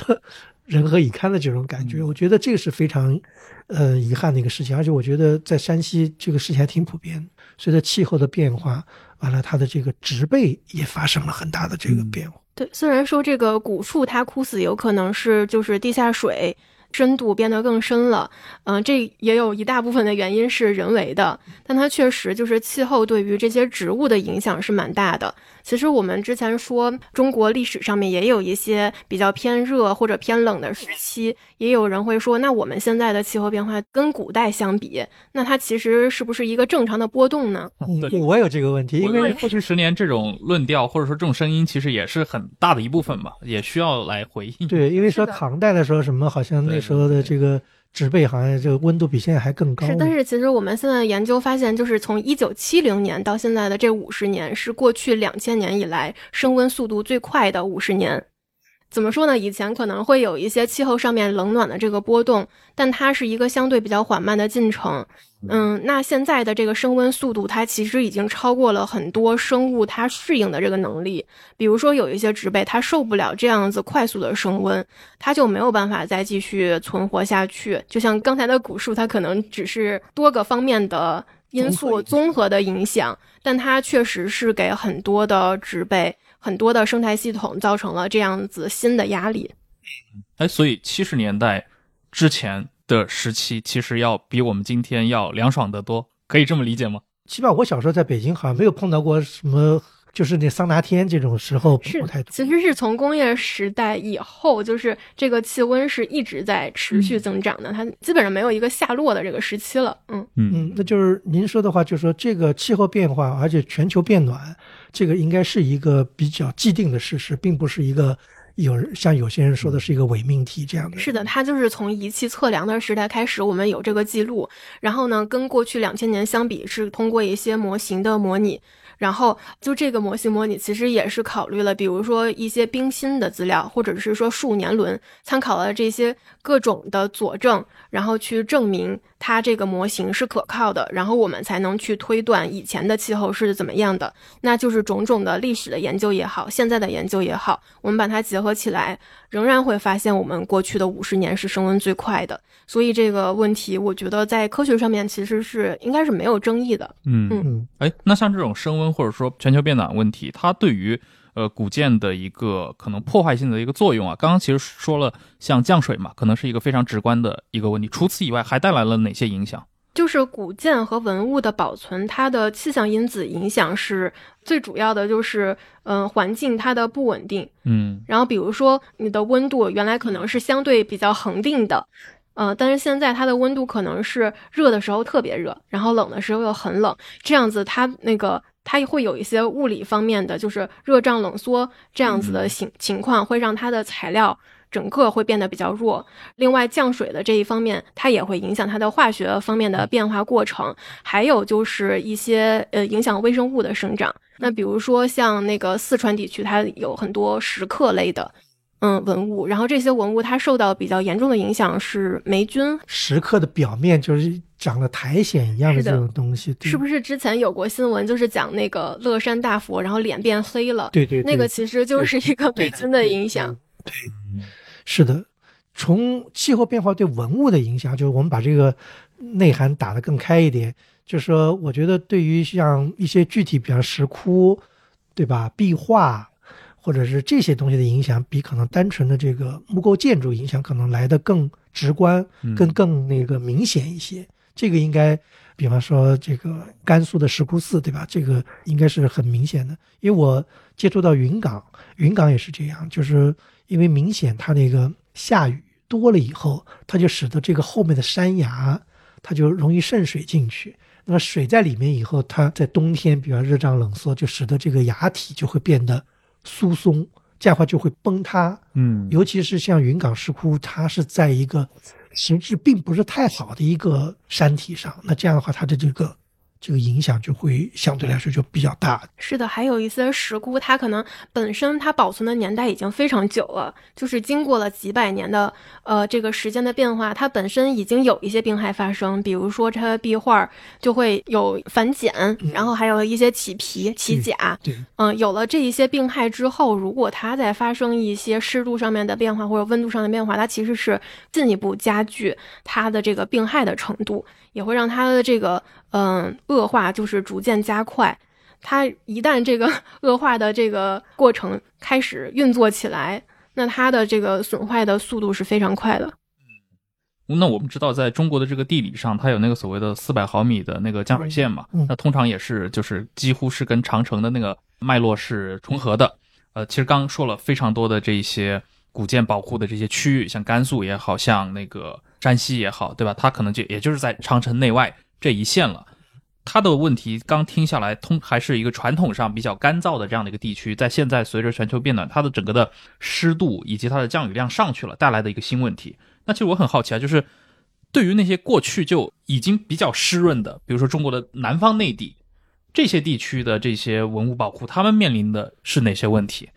人何以堪的这种感觉，我觉得这个是非常，呃，遗憾的一个事情。而且我觉得在山西这个事情还挺普遍。随着气候的变化，完了它的这个植被也发生了很大的这个变化。对，虽然说这个古树它枯死有可能是就是地下水。深度变得更深了，嗯，这也有一大部分的原因是人为的，但它确实就是气候对于这些植物的影响是蛮大的。其实我们之前说中国历史上面也有一些比较偏热或者偏冷的时期，也有人会说，那我们现在的气候变化跟古代相比，那它其实是不是一个正常的波动呢？对，我有这个问题，因为过去十年这种论调或者说这种声音其实也是很大的一部分嘛，也需要来回应。对，因为说唐代的时候什么好像那。时候的这个植被好像这个温度比现在还更高。是，但是其实我们现在研究发现，就是从一九七零年到现在的这五十年，是过去两千年以来升温速度最快的五十年。怎么说呢？以前可能会有一些气候上面冷暖的这个波动，但它是一个相对比较缓慢的进程。嗯，那现在的这个升温速度，它其实已经超过了很多生物它适应的这个能力。比如说，有一些植被它受不了这样子快速的升温，它就没有办法再继续存活下去。就像刚才的古树，它可能只是多个方面的因素综合的影响，但它确实是给很多的植被、很多的生态系统造成了这样子新的压力。哎，所以七十年代之前。的时期其实要比我们今天要凉爽得多，可以这么理解吗？起码我小时候在北京好像没有碰到过什么，就是那桑拿天这种时候不太多。其实是从工业时代以后，就是这个气温是一直在持续增长的，它基本上没有一个下落的这个时期了。嗯嗯，那就是您说的话，就是说这个气候变化，而且全球变暖，这个应该是一个比较既定的事实，并不是一个。有像有些人说的是一个伪命题这样的，是的，它就是从仪器测量的时代开始，我们有这个记录，然后呢，跟过去两千年相比，是通过一些模型的模拟。然后就这个模型模拟，其实也是考虑了，比如说一些冰芯的资料，或者是说数年轮，参考了这些各种的佐证，然后去证明它这个模型是可靠的，然后我们才能去推断以前的气候是怎么样的。那就是种种的历史的研究也好，现在的研究也好，我们把它结合起来，仍然会发现我们过去的五十年是升温最快的。所以这个问题，我觉得在科学上面其实是应该是没有争议的。嗯嗯，哎，那像这种升温或者说全球变暖问题，它对于呃古建的一个可能破坏性的一个作用啊，刚刚其实说了，像降水嘛，可能是一个非常直观的一个问题。除此以外，还带来了哪些影响？就是古建和文物的保存，它的气象因子影响是最主要的，就是嗯环境它的不稳定。嗯，然后比如说你的温度原来可能是相对比较恒定的。嗯，但是现在它的温度可能是热的时候特别热，然后冷的时候又很冷，这样子它那个它会有一些物理方面的，就是热胀冷缩这样子的情情况，会让它的材料整个会变得比较弱。另外降水的这一方面，它也会影响它的化学方面的变化过程，还有就是一些呃影响微生物的生长。那比如说像那个四川地区，它有很多石刻类的。嗯，文物，然后这些文物它受到比较严重的影响是霉菌。石刻的表面就是长了苔藓一样的这种东西，是不是之前有过新闻，就是讲那个乐山大佛，然后脸变黑了？对对，那个其实就是一个霉菌的影响。对，是的。从气候变化对文物的影响，就是我们把这个内涵打得更开一点，就是说，我觉得对于像一些具体，比方石窟，对吧？壁画。或者是这些东西的影响，比可能单纯的这个木构建筑影响可能来的更直观、更更那个明显一些。这个应该，比方说这个甘肃的石窟寺，对吧？这个应该是很明显的。因为我接触到云冈，云冈也是这样，就是因为明显它那个下雨多了以后，它就使得这个后面的山崖它就容易渗水进去。那么水在里面以后，它在冬天比方热胀冷缩，就使得这个崖体就会变得。疏松，这样的话就会崩塌。嗯尤其是像云冈石窟，它是在一个形势并不是太好的一个山体上，那这样的话，它的这个这个影响就会相对来说就比较大。是的，还有一些石窟，它可能本身它保存的年代已经非常久了，就是经过了几百年的呃这个时间的变化，它本身已经有一些病害发生，比如说它的壁画就会有反碱，然后还有一些起皮、起甲，对，嗯、有了这一些病害之后，如果它再发生一些湿度上面的变化或者温度上的变化，它其实是进一步加剧它的这个病害的程度，也会让它的这个嗯、恶化就是逐渐加快。它一旦这个 恶化的这个过程开始运作起来，那它的这个损坏的速度是非常快的。嗯那我们知道，在中国的这个地理上，它有那个所谓的四百毫米的那个降水线嘛，嗯那通常也是就是几乎是跟长城的那个脉络是重合的。呃，其实刚刚说了非常多的这一些古建保护的这些区域，像甘肃也好像那个山西也好，对吧？它可能就也就是在长城内外这一线了。它的问题刚听下来，通还是一个传统上比较干燥的这样的一个地区，在现在随着全球变暖，它的整个的湿度以及它的降雨量上去了，带来的一个新问题。那其实我很好奇啊，就是对于那些过去就已经比较湿润的，比如说中国的南方内地这些地区的这些文物保护，他们面临的是哪些问题？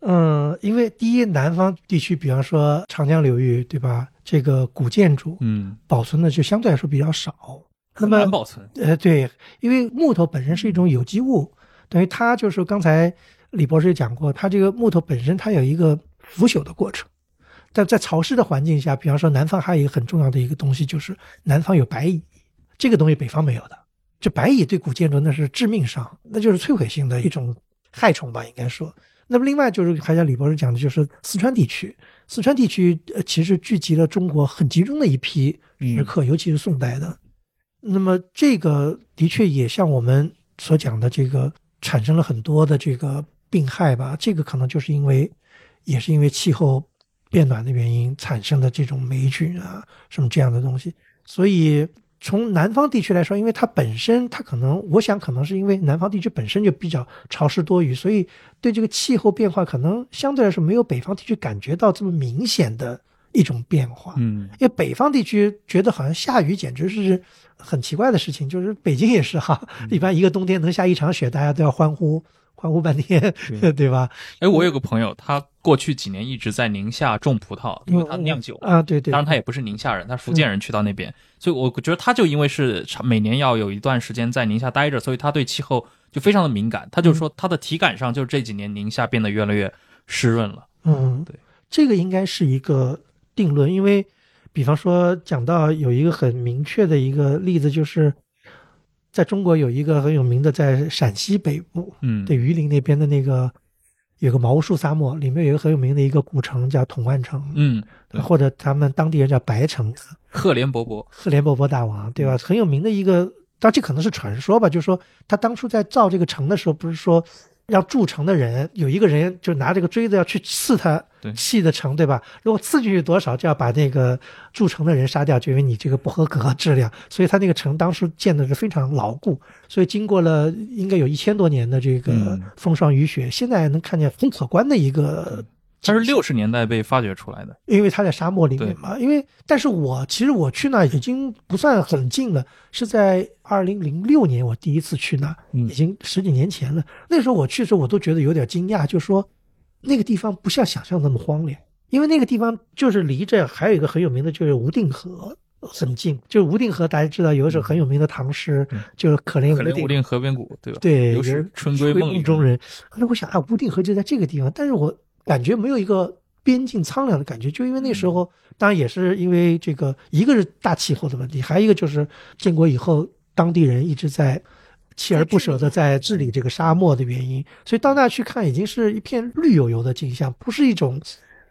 嗯，因为第一，南方地区，比方说长江流域，对吧？这个古建筑嗯，保存的就相对来说比较少。那么难保存。呃，对，因为木头本身是一种有机物，等于它就是刚才李博士也讲过，它这个木头本身它有一个腐朽的过程。但在潮湿的环境下，比方说南方还有一个很重要的一个东西，就是南方有白蚁，这个东西北方没有的。这白蚁对古建筑那是致命伤，那就是摧毁性的一种害虫吧，应该说。那么另外就是还像李博士讲的，就是四川地区，四川地区呃其实聚集了中国很集中的一批石刻，尤其是宋代的。那么这个的确也像我们所讲的，这个产生了很多的这个病害吧。这个可能就是因为，也是因为气候变暖的原因产生的这种霉菌啊，什么这样的东西。所以从南方地区来说，因为它本身它可能，我想可能是因为南方地区本身就比较潮湿多雨，所以对这个气候变化可能相对来说没有北方地区感觉到这么明显的一种变化。嗯因为北方地区觉得好像下雨简直是很奇怪的事情，就是北京也是哈，一般一个冬天能下一场雪，大家都要欢呼欢呼半天，对吧？哎，我有个朋友，他过去几年一直在宁夏种葡萄，因为他酿酒嘛。啊，对对，当然，他也不是宁夏人，他是福建人，去到那边，所以我觉得他就因为是长每年要有一段时间在宁夏待着，所以他对气候就非常的敏感。他就说他的体感上，就这几年宁夏变得越来越湿润了。嗯，对，这个应该是一个定论，因为比方说讲到有一个很明确的一个例子，就是在中国有一个很有名的，在陕西北部，嗯，对榆林那边的那个有个毛树沙漠，里面有一个很有名的一个古城叫统万城，嗯，或者他们当地人叫白城，赫连勃勃，赫连勃勃大王，对吧？很有名的一个，当然这可能是传说吧，就是说他当初在造这个城的时候，不是说要筑城的人有一个人就拿这个锥子要去刺他对砌的城，对吧？如果刺进去多少，就要把那个筑城的人杀掉，就因为你这个不合格质量，所以他那个城当时建的是非常牢固，所以经过了应该有一千多年的这个嗯风霜雨雪，现在能看见很可观的一个它是六十年代被发掘出来的。因为它在沙漠里面嘛。因为，但是我其实我去那已经不算很近了，是在二零零六年我第一次去那，嗯已经十几年前了。那时候我去的时候，我都觉得有点惊讶，就说那个地方不像想象那么荒凉，因为那个地方就是离这还有一个很有名的就是无定河。很近，就是无定河，大家知道有一首很有名的唐诗，嗯就是“可怜无定可怜无定河边骨，对吧？对，春归梦里中人。后来我想啊，无定河就在这个地方，但是我感觉没有一个边境苍凉的感觉，就因为那时嗯候，当然也是因为这个，一个是大气候的问题，还有一个就是建国以后当地人一直在锲而不舍的在治理这个沙漠的原因，所以到那去看已经是一片绿油油的景象，不是一种。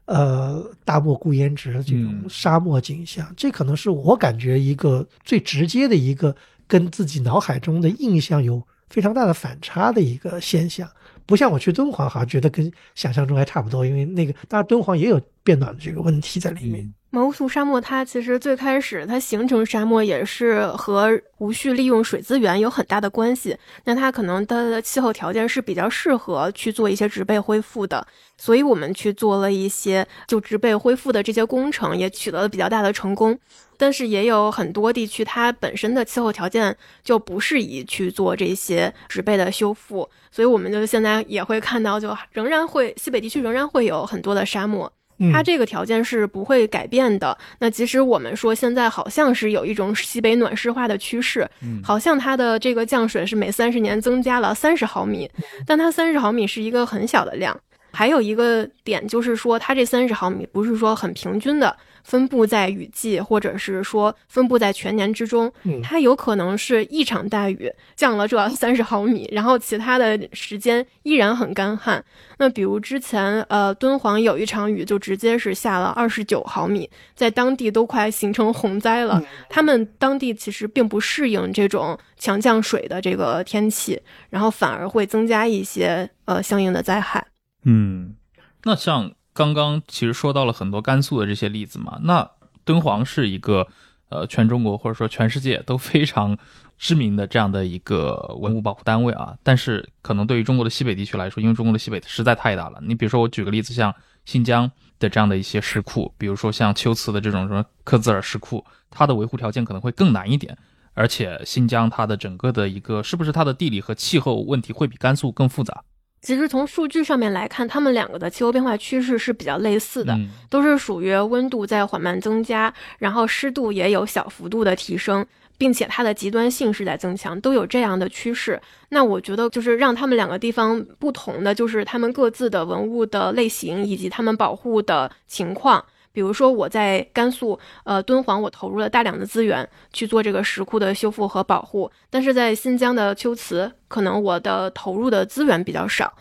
呃，大漠孤烟直的这种嗯沙漠景象，这可能是我感觉一个最直接的一个跟自己脑海中的印象有非常大的反差的一个现象。不像我去敦煌，好像觉得跟想象中还差不多，因为那个当然敦煌也有变暖的这个问题在里面。嗯毛乌素沙漠它其实最开始它形成沙漠也是和无序利用水资源有很大的关系。那它可能它的气候条件是比较适合去做一些植被恢复的，所以我们去做了一些就植被恢复的这些工程，也取得了比较大的成功。但是也有很多地区它本身的气候条件就不适宜去做这些植被的修复，所以我们就现在也会看到，就仍然会西北地区仍然会有很多的沙漠。它这个条件是不会改变的。那即使我们说现在好像是有一种西北暖湿化的趋势，好像它的这个降水是每三十年增加了三十毫米，但它三十毫米是一个很小的量。还有一个点就是说，它这三十毫米不是说很平均的。分布在雨季，或者是说分布在全年之中，它有可能是一场大雨降了这 三十毫米，然后其他的时间依然很干旱。那比如之前，呃，敦煌有一场雨就直接是下了二十九毫米，在当地都快形成洪灾了。他们当地其实并不适应这种强降水的这个天气，然后反而会增加一些呃相应的灾害。嗯，那像。刚刚其实说到了很多甘肃的这些例子嘛，那敦煌是一个呃全中国或者说全世界都非常知名的这样的一个文物保护单位啊，但是可能对于中国的西北地区来说，因为中国的西北实在太大了，你比如说我举个例子，像新疆的这样的一些石窟，比如说像秋瓷的这种什么克孜尔石窟，它的维护条件可能会更难一点，而且新疆它的整个的一个是不是它的地理和气候问题会比甘肃更复杂？其实从数据上面来看，它们两个的气候变化趋势是比较类似的，都是属于温度在缓慢增加，然后湿度也有小幅度的提升，并且它的极端性是在增强，都有这样的趋势。那我觉得就是让他们两个地方不同的，就是他们各自的文物的类型以及他们保护的情况。比如说我在甘肃，呃，敦煌，我投入了大量的资源去做这个石窟的修复和保护，但是在新疆的秋瓷。可能我的投入的资源比较少，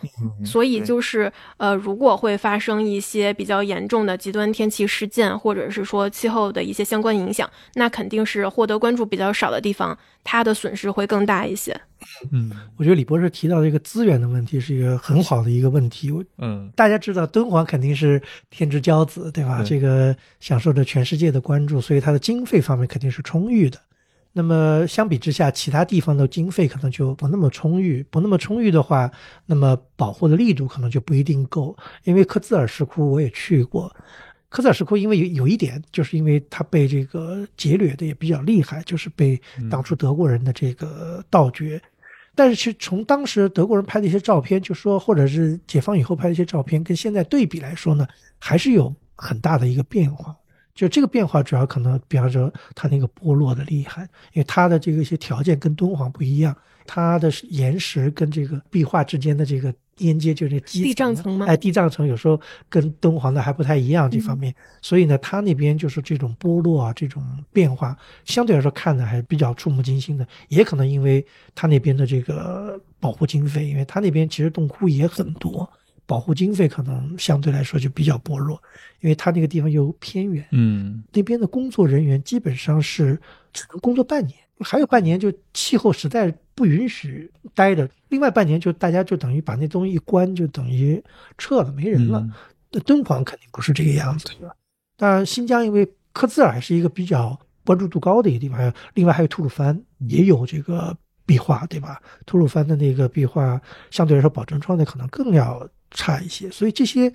所以就是呃，如果会发生一些比较严重的极端天气事件，或者是说气候的一些相关影响，那肯定是获得关注比较少的地方，它的损失会更大一些。嗯，我觉得李博士提到这个资源的问题是一个很好的一个问题。嗯，大家知道敦煌肯定是天之骄子，对吧？这个享受着全世界的关注，所以它的经费方面肯定是充裕的。那么相比之下，其他地方的经费可能就不那么充裕，不那么充裕的话，那么保护的力度可能就不一定够。因为克孜尔石窟我也去过，克孜尔石窟因为有有一点，就是因为它被这个劫掠的也比较厉害，就是被当初德国人的这个盗掘。但是其实从当时德国人拍的一些照片，就说或者是解放以后拍的一些照片，跟现在对比来说呢，还是有很大的一个变化。就这个变化，主要可能，比方说它那个剥落的厉害，因为它的这个一些条件跟敦煌不一样，它的岩石跟这个壁画之间的这个连接，就是地藏层吗？哎，地藏层有时候跟敦煌的还不太一样这方面，所以呢，它那边就是这种剥落啊，这种变化，相对来说看的还是比较触目惊心的。也可能因为它那边的这个保护经费，因为它那边其实洞窟也很多。保护经费可能相对来说就比较薄弱，因为他那个地方又偏远，嗯，那边的工作人员基本上是只能工作半年，还有半年就气候实在不允许待着，另外半年就大家就等于把那东西一关，就等于撤了，没人了。那敦煌肯定不是这个样子的，当然新疆因为克孜尔还是一个比较关注度高的一个地方，还有另外还有吐鲁番也有这个壁画，对吧？吐鲁番的那个壁画相对来说保存状态可能更要。差一些，所以这些，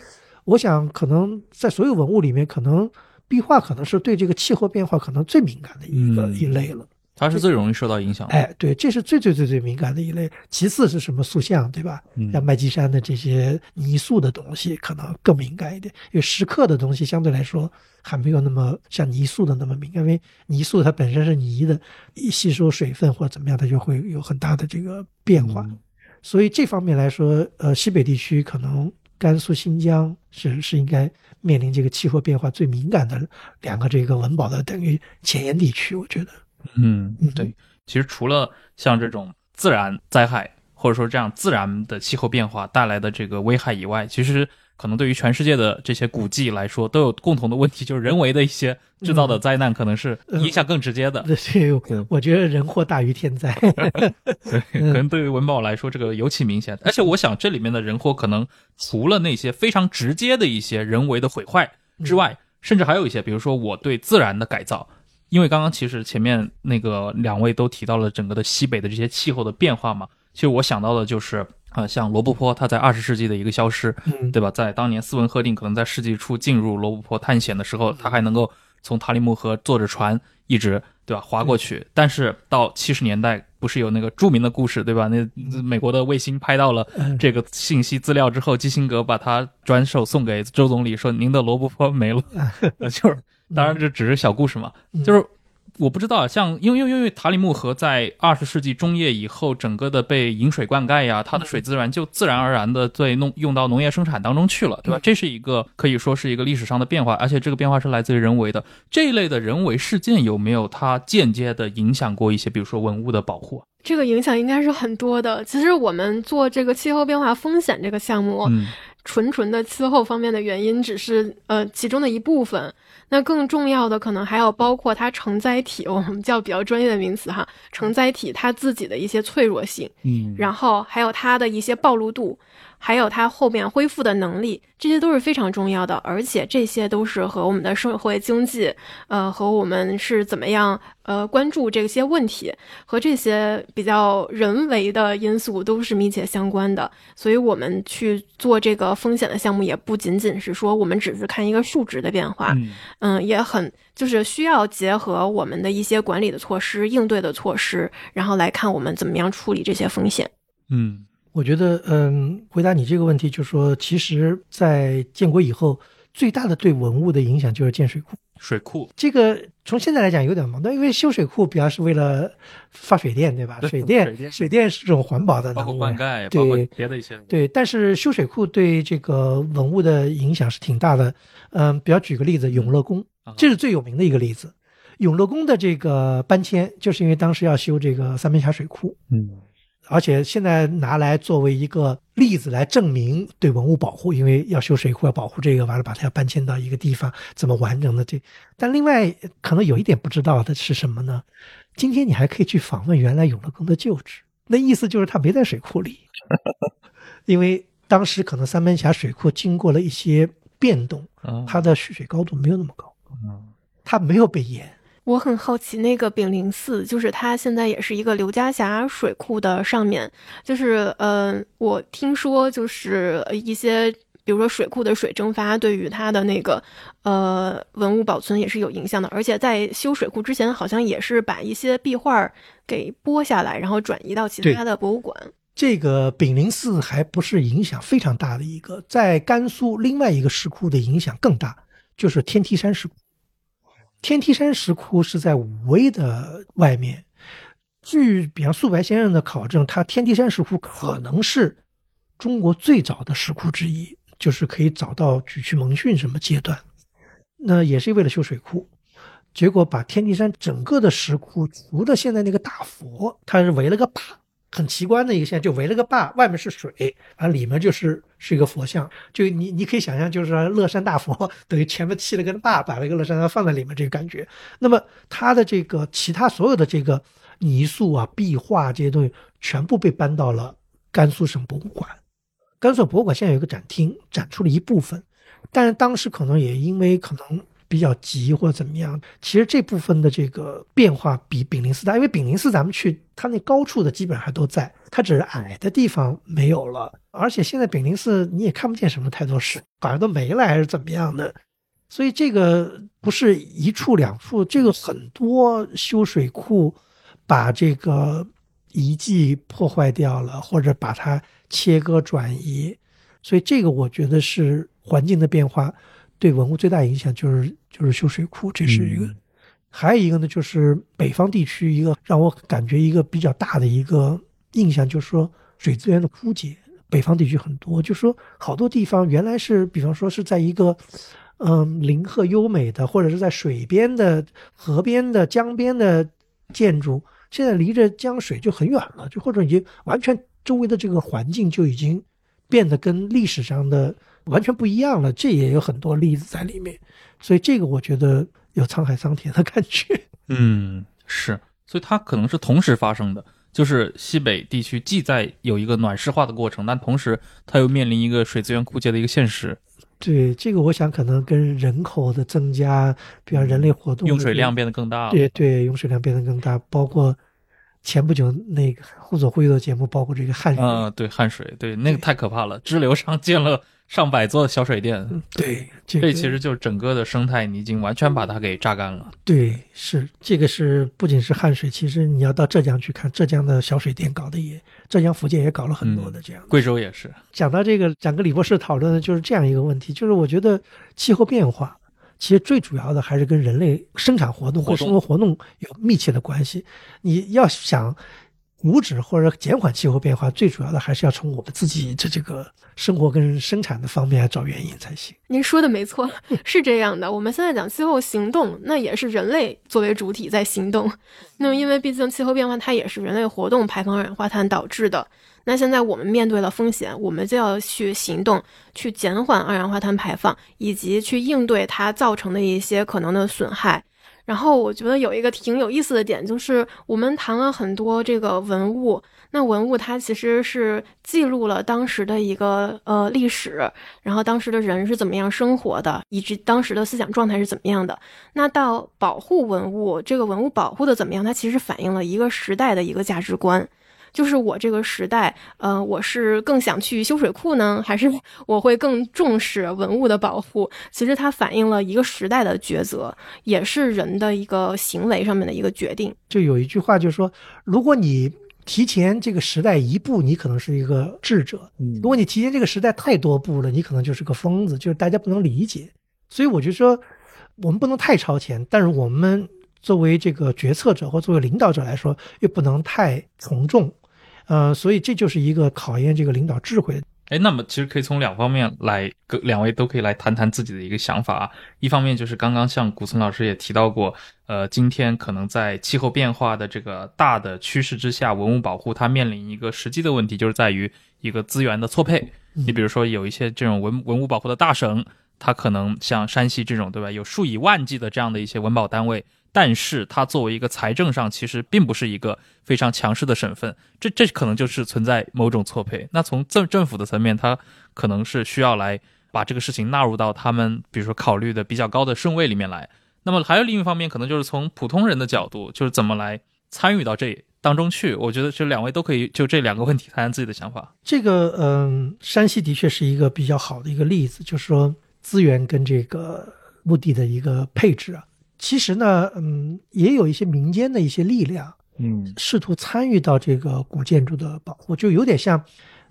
我想可能在所有文物里面，可能壁画可能是对这个气候变化可能最敏感的一个一类了。它是最容易受到影响的。哎，对，这是最最最最敏感的一类。其次是什么塑像，对吧？像麦积山的这些泥塑的东西，可能更敏感一点。因为石刻的东西相对来说还没有那么像泥塑的那么敏感，因为泥塑它本身是泥的，一吸收水分或者怎么样，它就会有很大的这个变化。所以这方面来说，呃，西北地区可能甘肃、新疆是是应该面临这个气候变化最敏感的两个这个文保的等于前沿地区，我觉得。嗯，对。其实除了像这种自然灾害，或者说这样自然的气候变化带来的这个危害以外，其实。可能对于全世界的这些古迹来说，都有共同的问题，就是人为的一些制造的灾难，可能是影响更直接的。对，我觉得人祸大于天灾。对，可能对于文保来说，这个尤其明显。而且，我想这里面的人祸，可能除了那些非常直接的一些人为的毁坏之外，甚至还有一些，比如说我对自然的改造，因为刚刚其实前面那个两位都提到了整个的西北的这些气候的变化嘛，其实我想到的就是啊、像罗布泊它在二十世纪的一个消失，嗯，对吧？在当年斯文赫定可能在世纪初进入罗布泊探险的时候，他还能够从塔里木河坐着船一直对吧划过去。但是到七十年代，不是有那个著名的故事对吧？那美国的卫星拍到了嗯这个信息资料之后，基辛格把它转手送给周总理，说您的罗布泊没了。呃 就是当然这只是小故事嘛，嗯就是。我不知道，像因为因为因为塔里木河在二十世纪中叶以后，整个的被引水灌溉呀，它的水资源就自然而然的对弄用到农业生产当中去了，对吧？这是一个可以说是一个历史上的变化，而且这个变化是来自于人为的。这一类的人为事件有没有它间接的影响过一些，比如说文物的保护啊？这个影响应该是很多的。其实我们做这个气候变化风险这个项目，嗯纯纯的气候方面的原因只是呃其中的一部分。那更重要的可能还有包括它承载体，我们叫比较专业的名词哈，承载体它自己的一些脆弱性，嗯然后还有它的一些暴露度，还有它后面恢复的能力，这些都是非常重要的，而且这些都是和我们的社会经济，呃，和我们是怎么样呃关注这些问题，和这些比较人为的因素都是密切相关的。所以我们去做这个风险的项目，也不仅仅是说我们只是看一个数值的变化，嗯嗯，也很就是需要结合我们的一些管理的措施、应对的措施，然后来看我们怎么样处理这些风险。嗯我觉得，嗯，回答你这个问题，就是说，其实，在建国以后，最大的对文物的影响就是建水库。水库这个从现在来讲有点矛盾，因为修水库主要是为了发水电，对吧？对水电水电是这种环保的包括能，灌溉，对包括别的一些对，但是修水库对这个文物的影响是挺大的。嗯，比方举个例子，永乐宫，啊这是最有名的一个例子。永乐宫的这个搬迁，就是因为当时要修这个三门峡水库，嗯而且现在拿来作为一个例子来证明对文物保护，因为要修水库要保护这个，完了把它要搬迁到一个地方，怎么完整的这？但另外可能有一点不知道的是什么呢？今天你还可以去访问原来永乐宫的旧址，那意思就是它没在水库里，因为当时可能三门峡水库经过了一些变动，啊它的蓄水高度没有那么高，嗯它没有被淹。我很好奇，那个炳灵寺，就是它现在也是一个刘家峡水库的上面，就是呃，我听说就是呃一些，比如说水库的水蒸发，对于它的那个呃文物保存也是有影响的，而且在修水库之前，好像也是把一些壁画给剥下来，然后转移到其他的博物馆。这个炳灵寺还不是影响非常大的一个，在甘肃另外一个石窟的影响更大，就是天梯山石窟。天梯山石窟是在武威的外面，据比方素白先生的考证，他天梯山石窟可能是中国最早的石窟之一，就是可以找到举渠蒙逊什么阶段。那也是为了修水库，结果把天梯山整个的石窟，除了现在那个大佛，它是围了个坝，很奇观的一个现象，就围了个坝，外面是水，然后里面就是是一个佛像，就你你可以想象，就是乐山大佛等于前面砌了个坝，把那个乐山大佛放在里面这个感觉。那么它的这个其他所有的这个泥塑啊、壁画这些东西，全部被搬到了甘肃省博物馆。甘肃博物馆现在有一个展厅，展出了一部分，但是当时可能也因为可能比较急或者怎么样，其实这部分的这个变化比炳灵寺大，因为炳灵寺咱们去，它那高处的基本上还都在，它只是矮的地方没有了。而且现在炳灵寺你也看不见什么太多石，好像都没了还是怎么样的。所以这个不是一处两处，这个很多修水库把这个遗迹破坏掉了，或者把它切割转移。所以这个我觉得是环境的变化对文物最大影响，就是就是修水库，这是一个。嗯还有一个呢，就是北方地区一个让我感觉一个比较大的一个印象，就是说水资源的枯竭。北方地区很多，就是说好多地方原来是，比方说是在一个，嗯，林壑优美的，或者是在水边的、河边的、江边的建筑，现在离着江水就很远了，就或者已经完全周围的这个环境就已经变得跟历史上的完全不一样了。这也有很多例子在里面，所以这个我觉得有沧海桑田的感觉。嗯，是，所以它可能是同时发生的，就是西北地区既在有一个暖湿化的过程，但同时它又面临一个水资源枯竭的一个现实。对这个，我想可能跟人口的增加，比方人类活动用水量变得更大了。对对，用水量变得更大，包括前不久那个互左互右的节目，包括这个汉水，嗯，对汉水，对那个太可怕了，支流上建了上百座小水电，对，这个这其实就是整个的生态，你已经完全把它给榨干了。对是这个是不仅是汉水，其实你要到浙江去看，浙江的小水电搞的也，浙江福建也搞了很多的这样的。贵州也是，讲到这个，讲跟李博士讨论的就是这样一个问题，就是我觉得气候变化其实最主要的还是跟人类生产活动或生活活动有密切的关系。你要想阻止或者减缓气候变化，最主要的还是要从我们自己的这个生活跟生产的方面找原因才行。您说的没错，是这样的。我们现在讲气候行动，那也是人类作为主体在行动。那么，因为毕竟气候变化它也是人类活动排放二氧化碳导致的。那现在我们面对了风险，我们就要去行动，去减缓二氧化碳排放，以及去应对它造成的一些可能的损害。然后我觉得有一个挺有意思的点，就是我们谈了很多这个文物，那文物它其实是记录了当时的一个呃历史，然后当时的人是怎么样生活的，以及当时的思想状态是怎么样的。那到保护文物，这个文物保护的怎么样，它其实反映了一个时代的一个价值观。就是我这个时代，呃，我是更想去修水库呢，还是我会更重视文物的保护？其实它反映了一个时代的抉择，也是人的一个行为上面的一个决定。就有一句话就是说，如果你提前这个时代一步，你可能是一个智者；如果你提前这个时代太多步了，你可能就是个疯子，就是大家不能理解。所以我就说，我们不能太超前，但是我们作为这个决策者或作为领导者来说，又不能太从众。呃，所以这就是一个考验这个领导智慧。哎，那么其实可以从两方面来，各两位都可以来谈谈自己的一个想法啊。一方面就是刚刚像古村老师也提到过，呃，今天可能在气候变化的这个大的趋势之下，文物保护它面临一个实际的问题，就是在于一个资源的错配。你比如说有一些这种文文物保护的大省，它可能像山西这种，对吧？有数以万计的这样的一些文保单位。但是它作为一个财政上，其实并不是一个非常强势的省份，这这可能就是存在某种错配。那从政政府的层面，它可能是需要来把这个事情纳入到他们，比如说考虑的比较高的顺位里面来。那么还有另一方面，可能就是从普通人的角度，就是怎么来参与到这当中去。我觉得这两位都可以就这两个问题谈谈自己的想法。这个，嗯，山西的确是一个比较好的一个例子，就是说资源跟这个墓地的一个配置啊。其实呢，嗯，也有一些民间的一些力量，嗯，试图参与到这个古建筑的保护，就有点像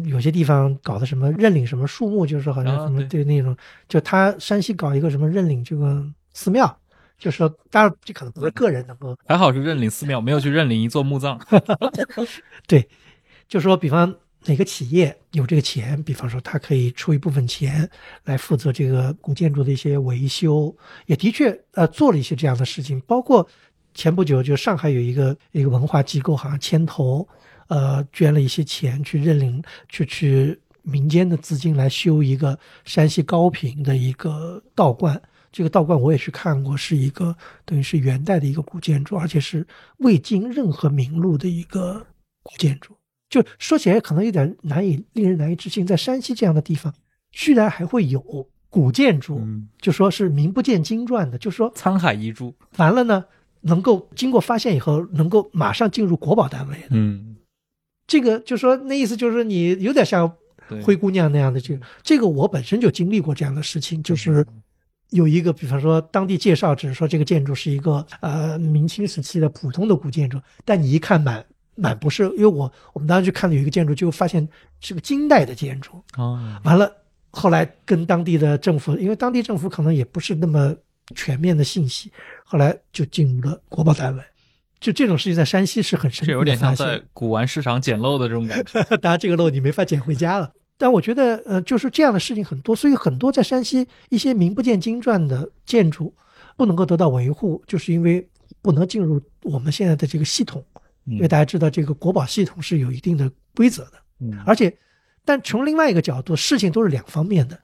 有些地方搞的什么认领什么树木，就是好像什么对那种，就他山西搞一个什么认领这个寺庙，就说当然这可能不是个人能够，还好是认领寺庙，没有去认领一座墓葬，对，就说比方。哪个企业有这个钱？比方说，他可以出一部分钱来负责这个古建筑的一些维修，也的确呃做了一些这样的事情。包括前不久，就上海有一个一个文化机构，好像牵头，呃，捐了一些钱去认领，去去民间的资金来修一个山西高平的一个道观。这个道观我也去看过，是一个等于是元代的一个古建筑，而且是未经任何名录的一个古建筑。就说起来可能有点难以令人难以置信，在山西这样的地方，居然还会有古建筑，就说是名不见经传的，就说沧海遗珠。完了呢，能够经过发现以后，能够马上进入国宝单位。嗯，这个就说那意思就是你有点像灰姑娘那样的这个，这个我本身就经历过这样的事情，就是有一个，比方说当地介绍，只是说这个建筑是一个呃明清时期的普通的古建筑，但你一看满。满不是，因为我我们当时去看了有一个建筑，就发现是个金代的建筑啊。完了，后来跟当地的政府，因为当地政府可能也不是那么全面的信息，后来就进入了国保单位。就这种事情在山西是很神奇，这有点像在古玩市场捡漏的这种感觉。当然，这个漏你没法捡回家了。但我觉得，呃，就是这样的事情很多，所以很多在山西一些名不见经传的建筑不能够得到维护，就是因为不能进入我们现在的这个系统。因为大家知道，这个国保系统是有一定的规则的，嗯，而且，但从另外一个角度，事情都是两方面的。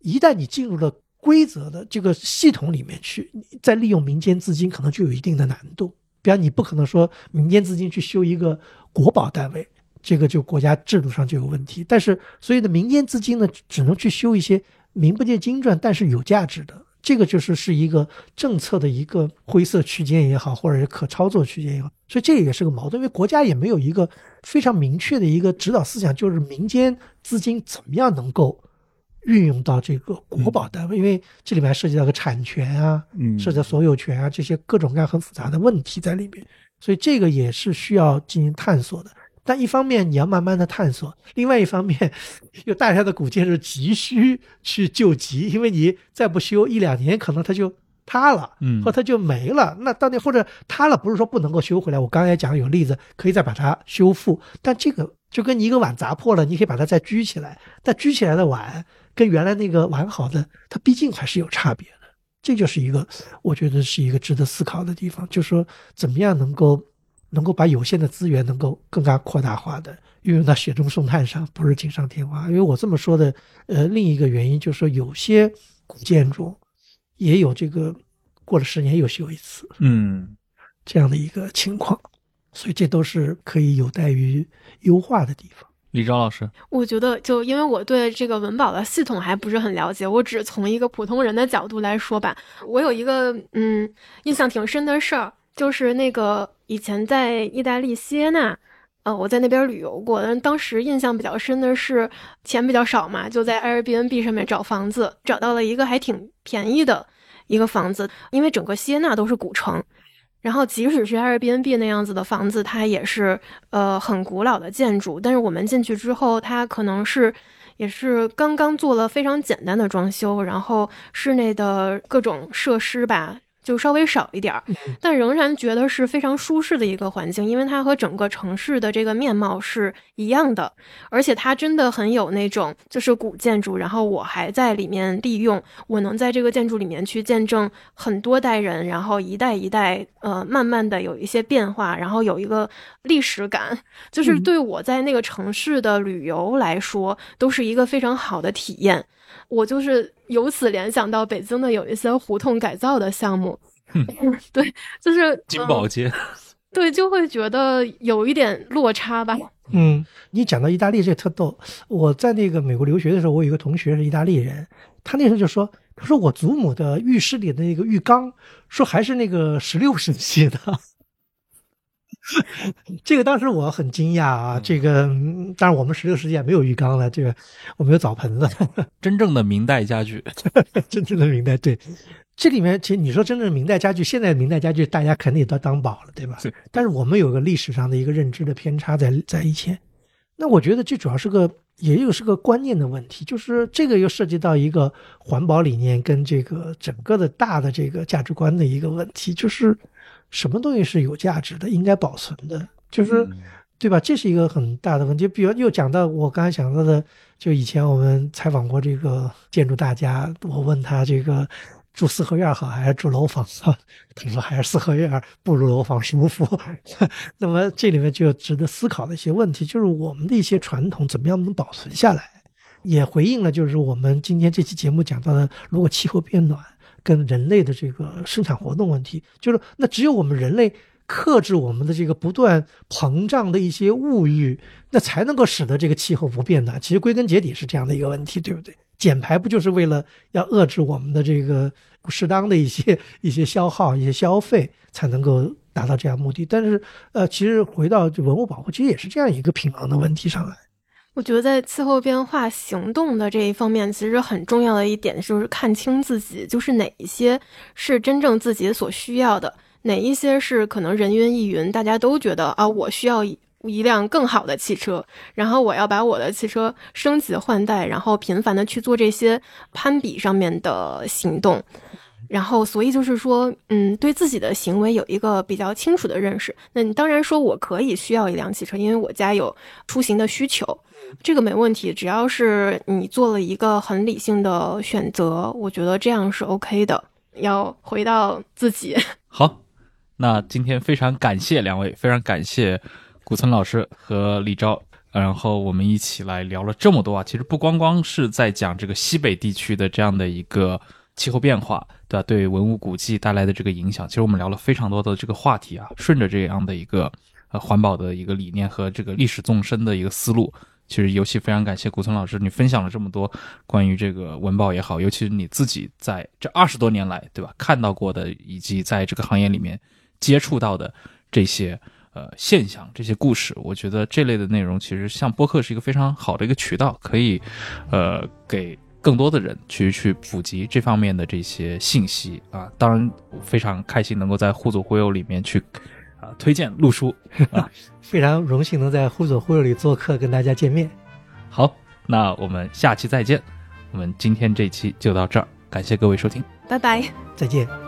一旦你进入了规则的这个系统里面去，再利用民间资金，可能就有一定的难度。比方，你不可能说民间资金去修一个国保单位，这个就国家制度上就有问题。但是，所以的民间资金呢，只能去修一些名不见经传，但是有价值的。这个就是是一个政策的一个灰色区间也好，或者是可操作区间也好，所以这也是个矛盾，因为国家也没有一个非常明确的一个指导思想，就是民间资金怎么样能够运用到这个国保单位，因为这里面涉及到个产权啊，嗯，涉及到所有权啊这些各种各样很复杂的问题在里面，所以这个也是需要进行探索的。但一方面你要慢慢的探索，另外一方面，有大量的古建筑急需去救急，因为你再不修一两年，可能它就塌了，嗯或它就没了。那到底或者塌了，不是说不能够修回来。我刚才讲有例子，可以再把它修复，但这个就跟你一个碗砸破了，你可以把它再举起来，但举起来的碗跟原来那个完好的，它毕竟还是有差别的。这就是一个，我觉得是一个值得思考的地方，就是说怎么样能够能够把有限的资源能够更加扩大化的运用到雪中送炭上，不是锦上添花。因为我这么说的，呃，另一个原因就是说，有些古建筑也有这个过了十年又修一次嗯这样的一个情况，所以这都是可以有待于优化的地方。李昭老师，我觉得，就因为我对这个文保的系统还不是很了解，我只从一个普通人的角度来说吧。我有一个嗯印象挺深的事儿，就是那个以前在意大利锡耶纳，呃，我在那边旅游过，但当时印象比较深的是钱比较少嘛，就在 Airbnb 上面找房子，找到了一个还挺便宜的一个房子，因为整个锡耶纳都是古城。然后，即使是 Airbnb 那样子的房子，它也是呃很古老的建筑。但是我们进去之后，它可能是也是刚刚做了非常简单的装修，然后室内的各种设施吧，就稍微少一点儿，但仍然觉得是非常舒适的一个环境，因为它和整个城市的这个面貌是一样的，而且它真的很有那种就是古建筑，然后我还在里面利用，我能在这个建筑里面去见证很多代人，然后一代一代呃慢慢的有一些变化，然后有一个历史感，就是嗯。对我在那个城市的旅游来说都是一个非常好的体验。我就是由此联想到北京的有一些胡同改造的项目，对，就是金嗯宝街，对，就会觉得有一点落差吧。嗯，你讲到意大利这个特逗。我在那个美国留学的时候，我有一个同学是意大利人，他那时候就说，他说我祖母的浴室里的那个浴缸，说还是那个十六 世纪的。这个当时我很惊讶啊，这个嗯当然我们十六世纪也没有浴缸了，这个我们有澡盆子，真正的明代家具，真正的明代对。这里面其实你说真正的明代家具，现在的明代家具大家肯定也都当宝了，对吧？是但是我们有个历史上的一个认知的偏差在在以前。那我觉得这主要是个，也有是个观念的问题，就是这个又涉及到一个环保理念跟这个整个的大的这个价值观的一个问题，就是什么东西是有价值的，应该保存的，就是。对吧？这是一个很大的问题。比如又讲到我刚才想到的，就以前我们采访过这个建筑大家，我问他这个住四合院好还是住楼房好，他说还是四合院不如楼房舒服。那么这里面就值得思考的一些问题，就是我们的一些传统怎么样能保存下来，也回应了就是我们今天这期节目讲到的，如果气候变暖跟人类的这个生产活动问题，就是那只有我们人类。克制我们的这个不断膨胀的一些物欲，那才能够使得这个气候不变暖。其实归根结底是这样的一个问题，对不对？减排不就是为了要遏制我们的这个适当的一些一些消耗、一些消费，才能够达到这样目的？但是，呃，其实回到文物保护，其实也是这样一个平衡的问题上来。我觉得在气候变化行动的这一方面，其实很重要的一点就是看清自己，就是哪一些是真正自己所需要的。哪一些是可能人云亦云，大家都觉得啊，我需要一一辆更好的汽车，然后我要把我的汽车升级换代，然后频繁的去做这些攀比上面的行动，然后所以就是说，嗯，对自己的行为有一个比较清楚的认识。那你当然说我可以需要一辆汽车，因为我家有出行的需求，这个没问题，只要是你做了一个很理性的选择，我觉得这样是 OK 的。要回到自己。好，那今天非常感谢两位，非常感谢古村老师和李昭，然后我们一起来聊了这么多啊。其实不光光是在讲这个西北地区的这样的一个气候变化，对吧？对文物古迹带来的这个影响，其实我们聊了非常多的这个话题啊。顺着这样的一个呃环保的一个理念和这个历史纵深的一个思路，其实尤其非常感谢古村老师，你分享了这么多关于这个文保也好，尤其是你自己在这二十多年来，对吧，看到过的以及在这个行业里面接触到的这些呃现象、这些故事，我觉得这类的内容其实像播客是一个非常好的一个渠道，可以呃给更多的人去去普及这方面的这些信息啊。当然，非常开心能够在互左互右里面去啊推荐陆叔啊。非常荣幸能在忽左忽右里做客，跟大家见面。好，那我们下期再见。我们今天这期就到这儿，感谢各位收听，拜拜，再见。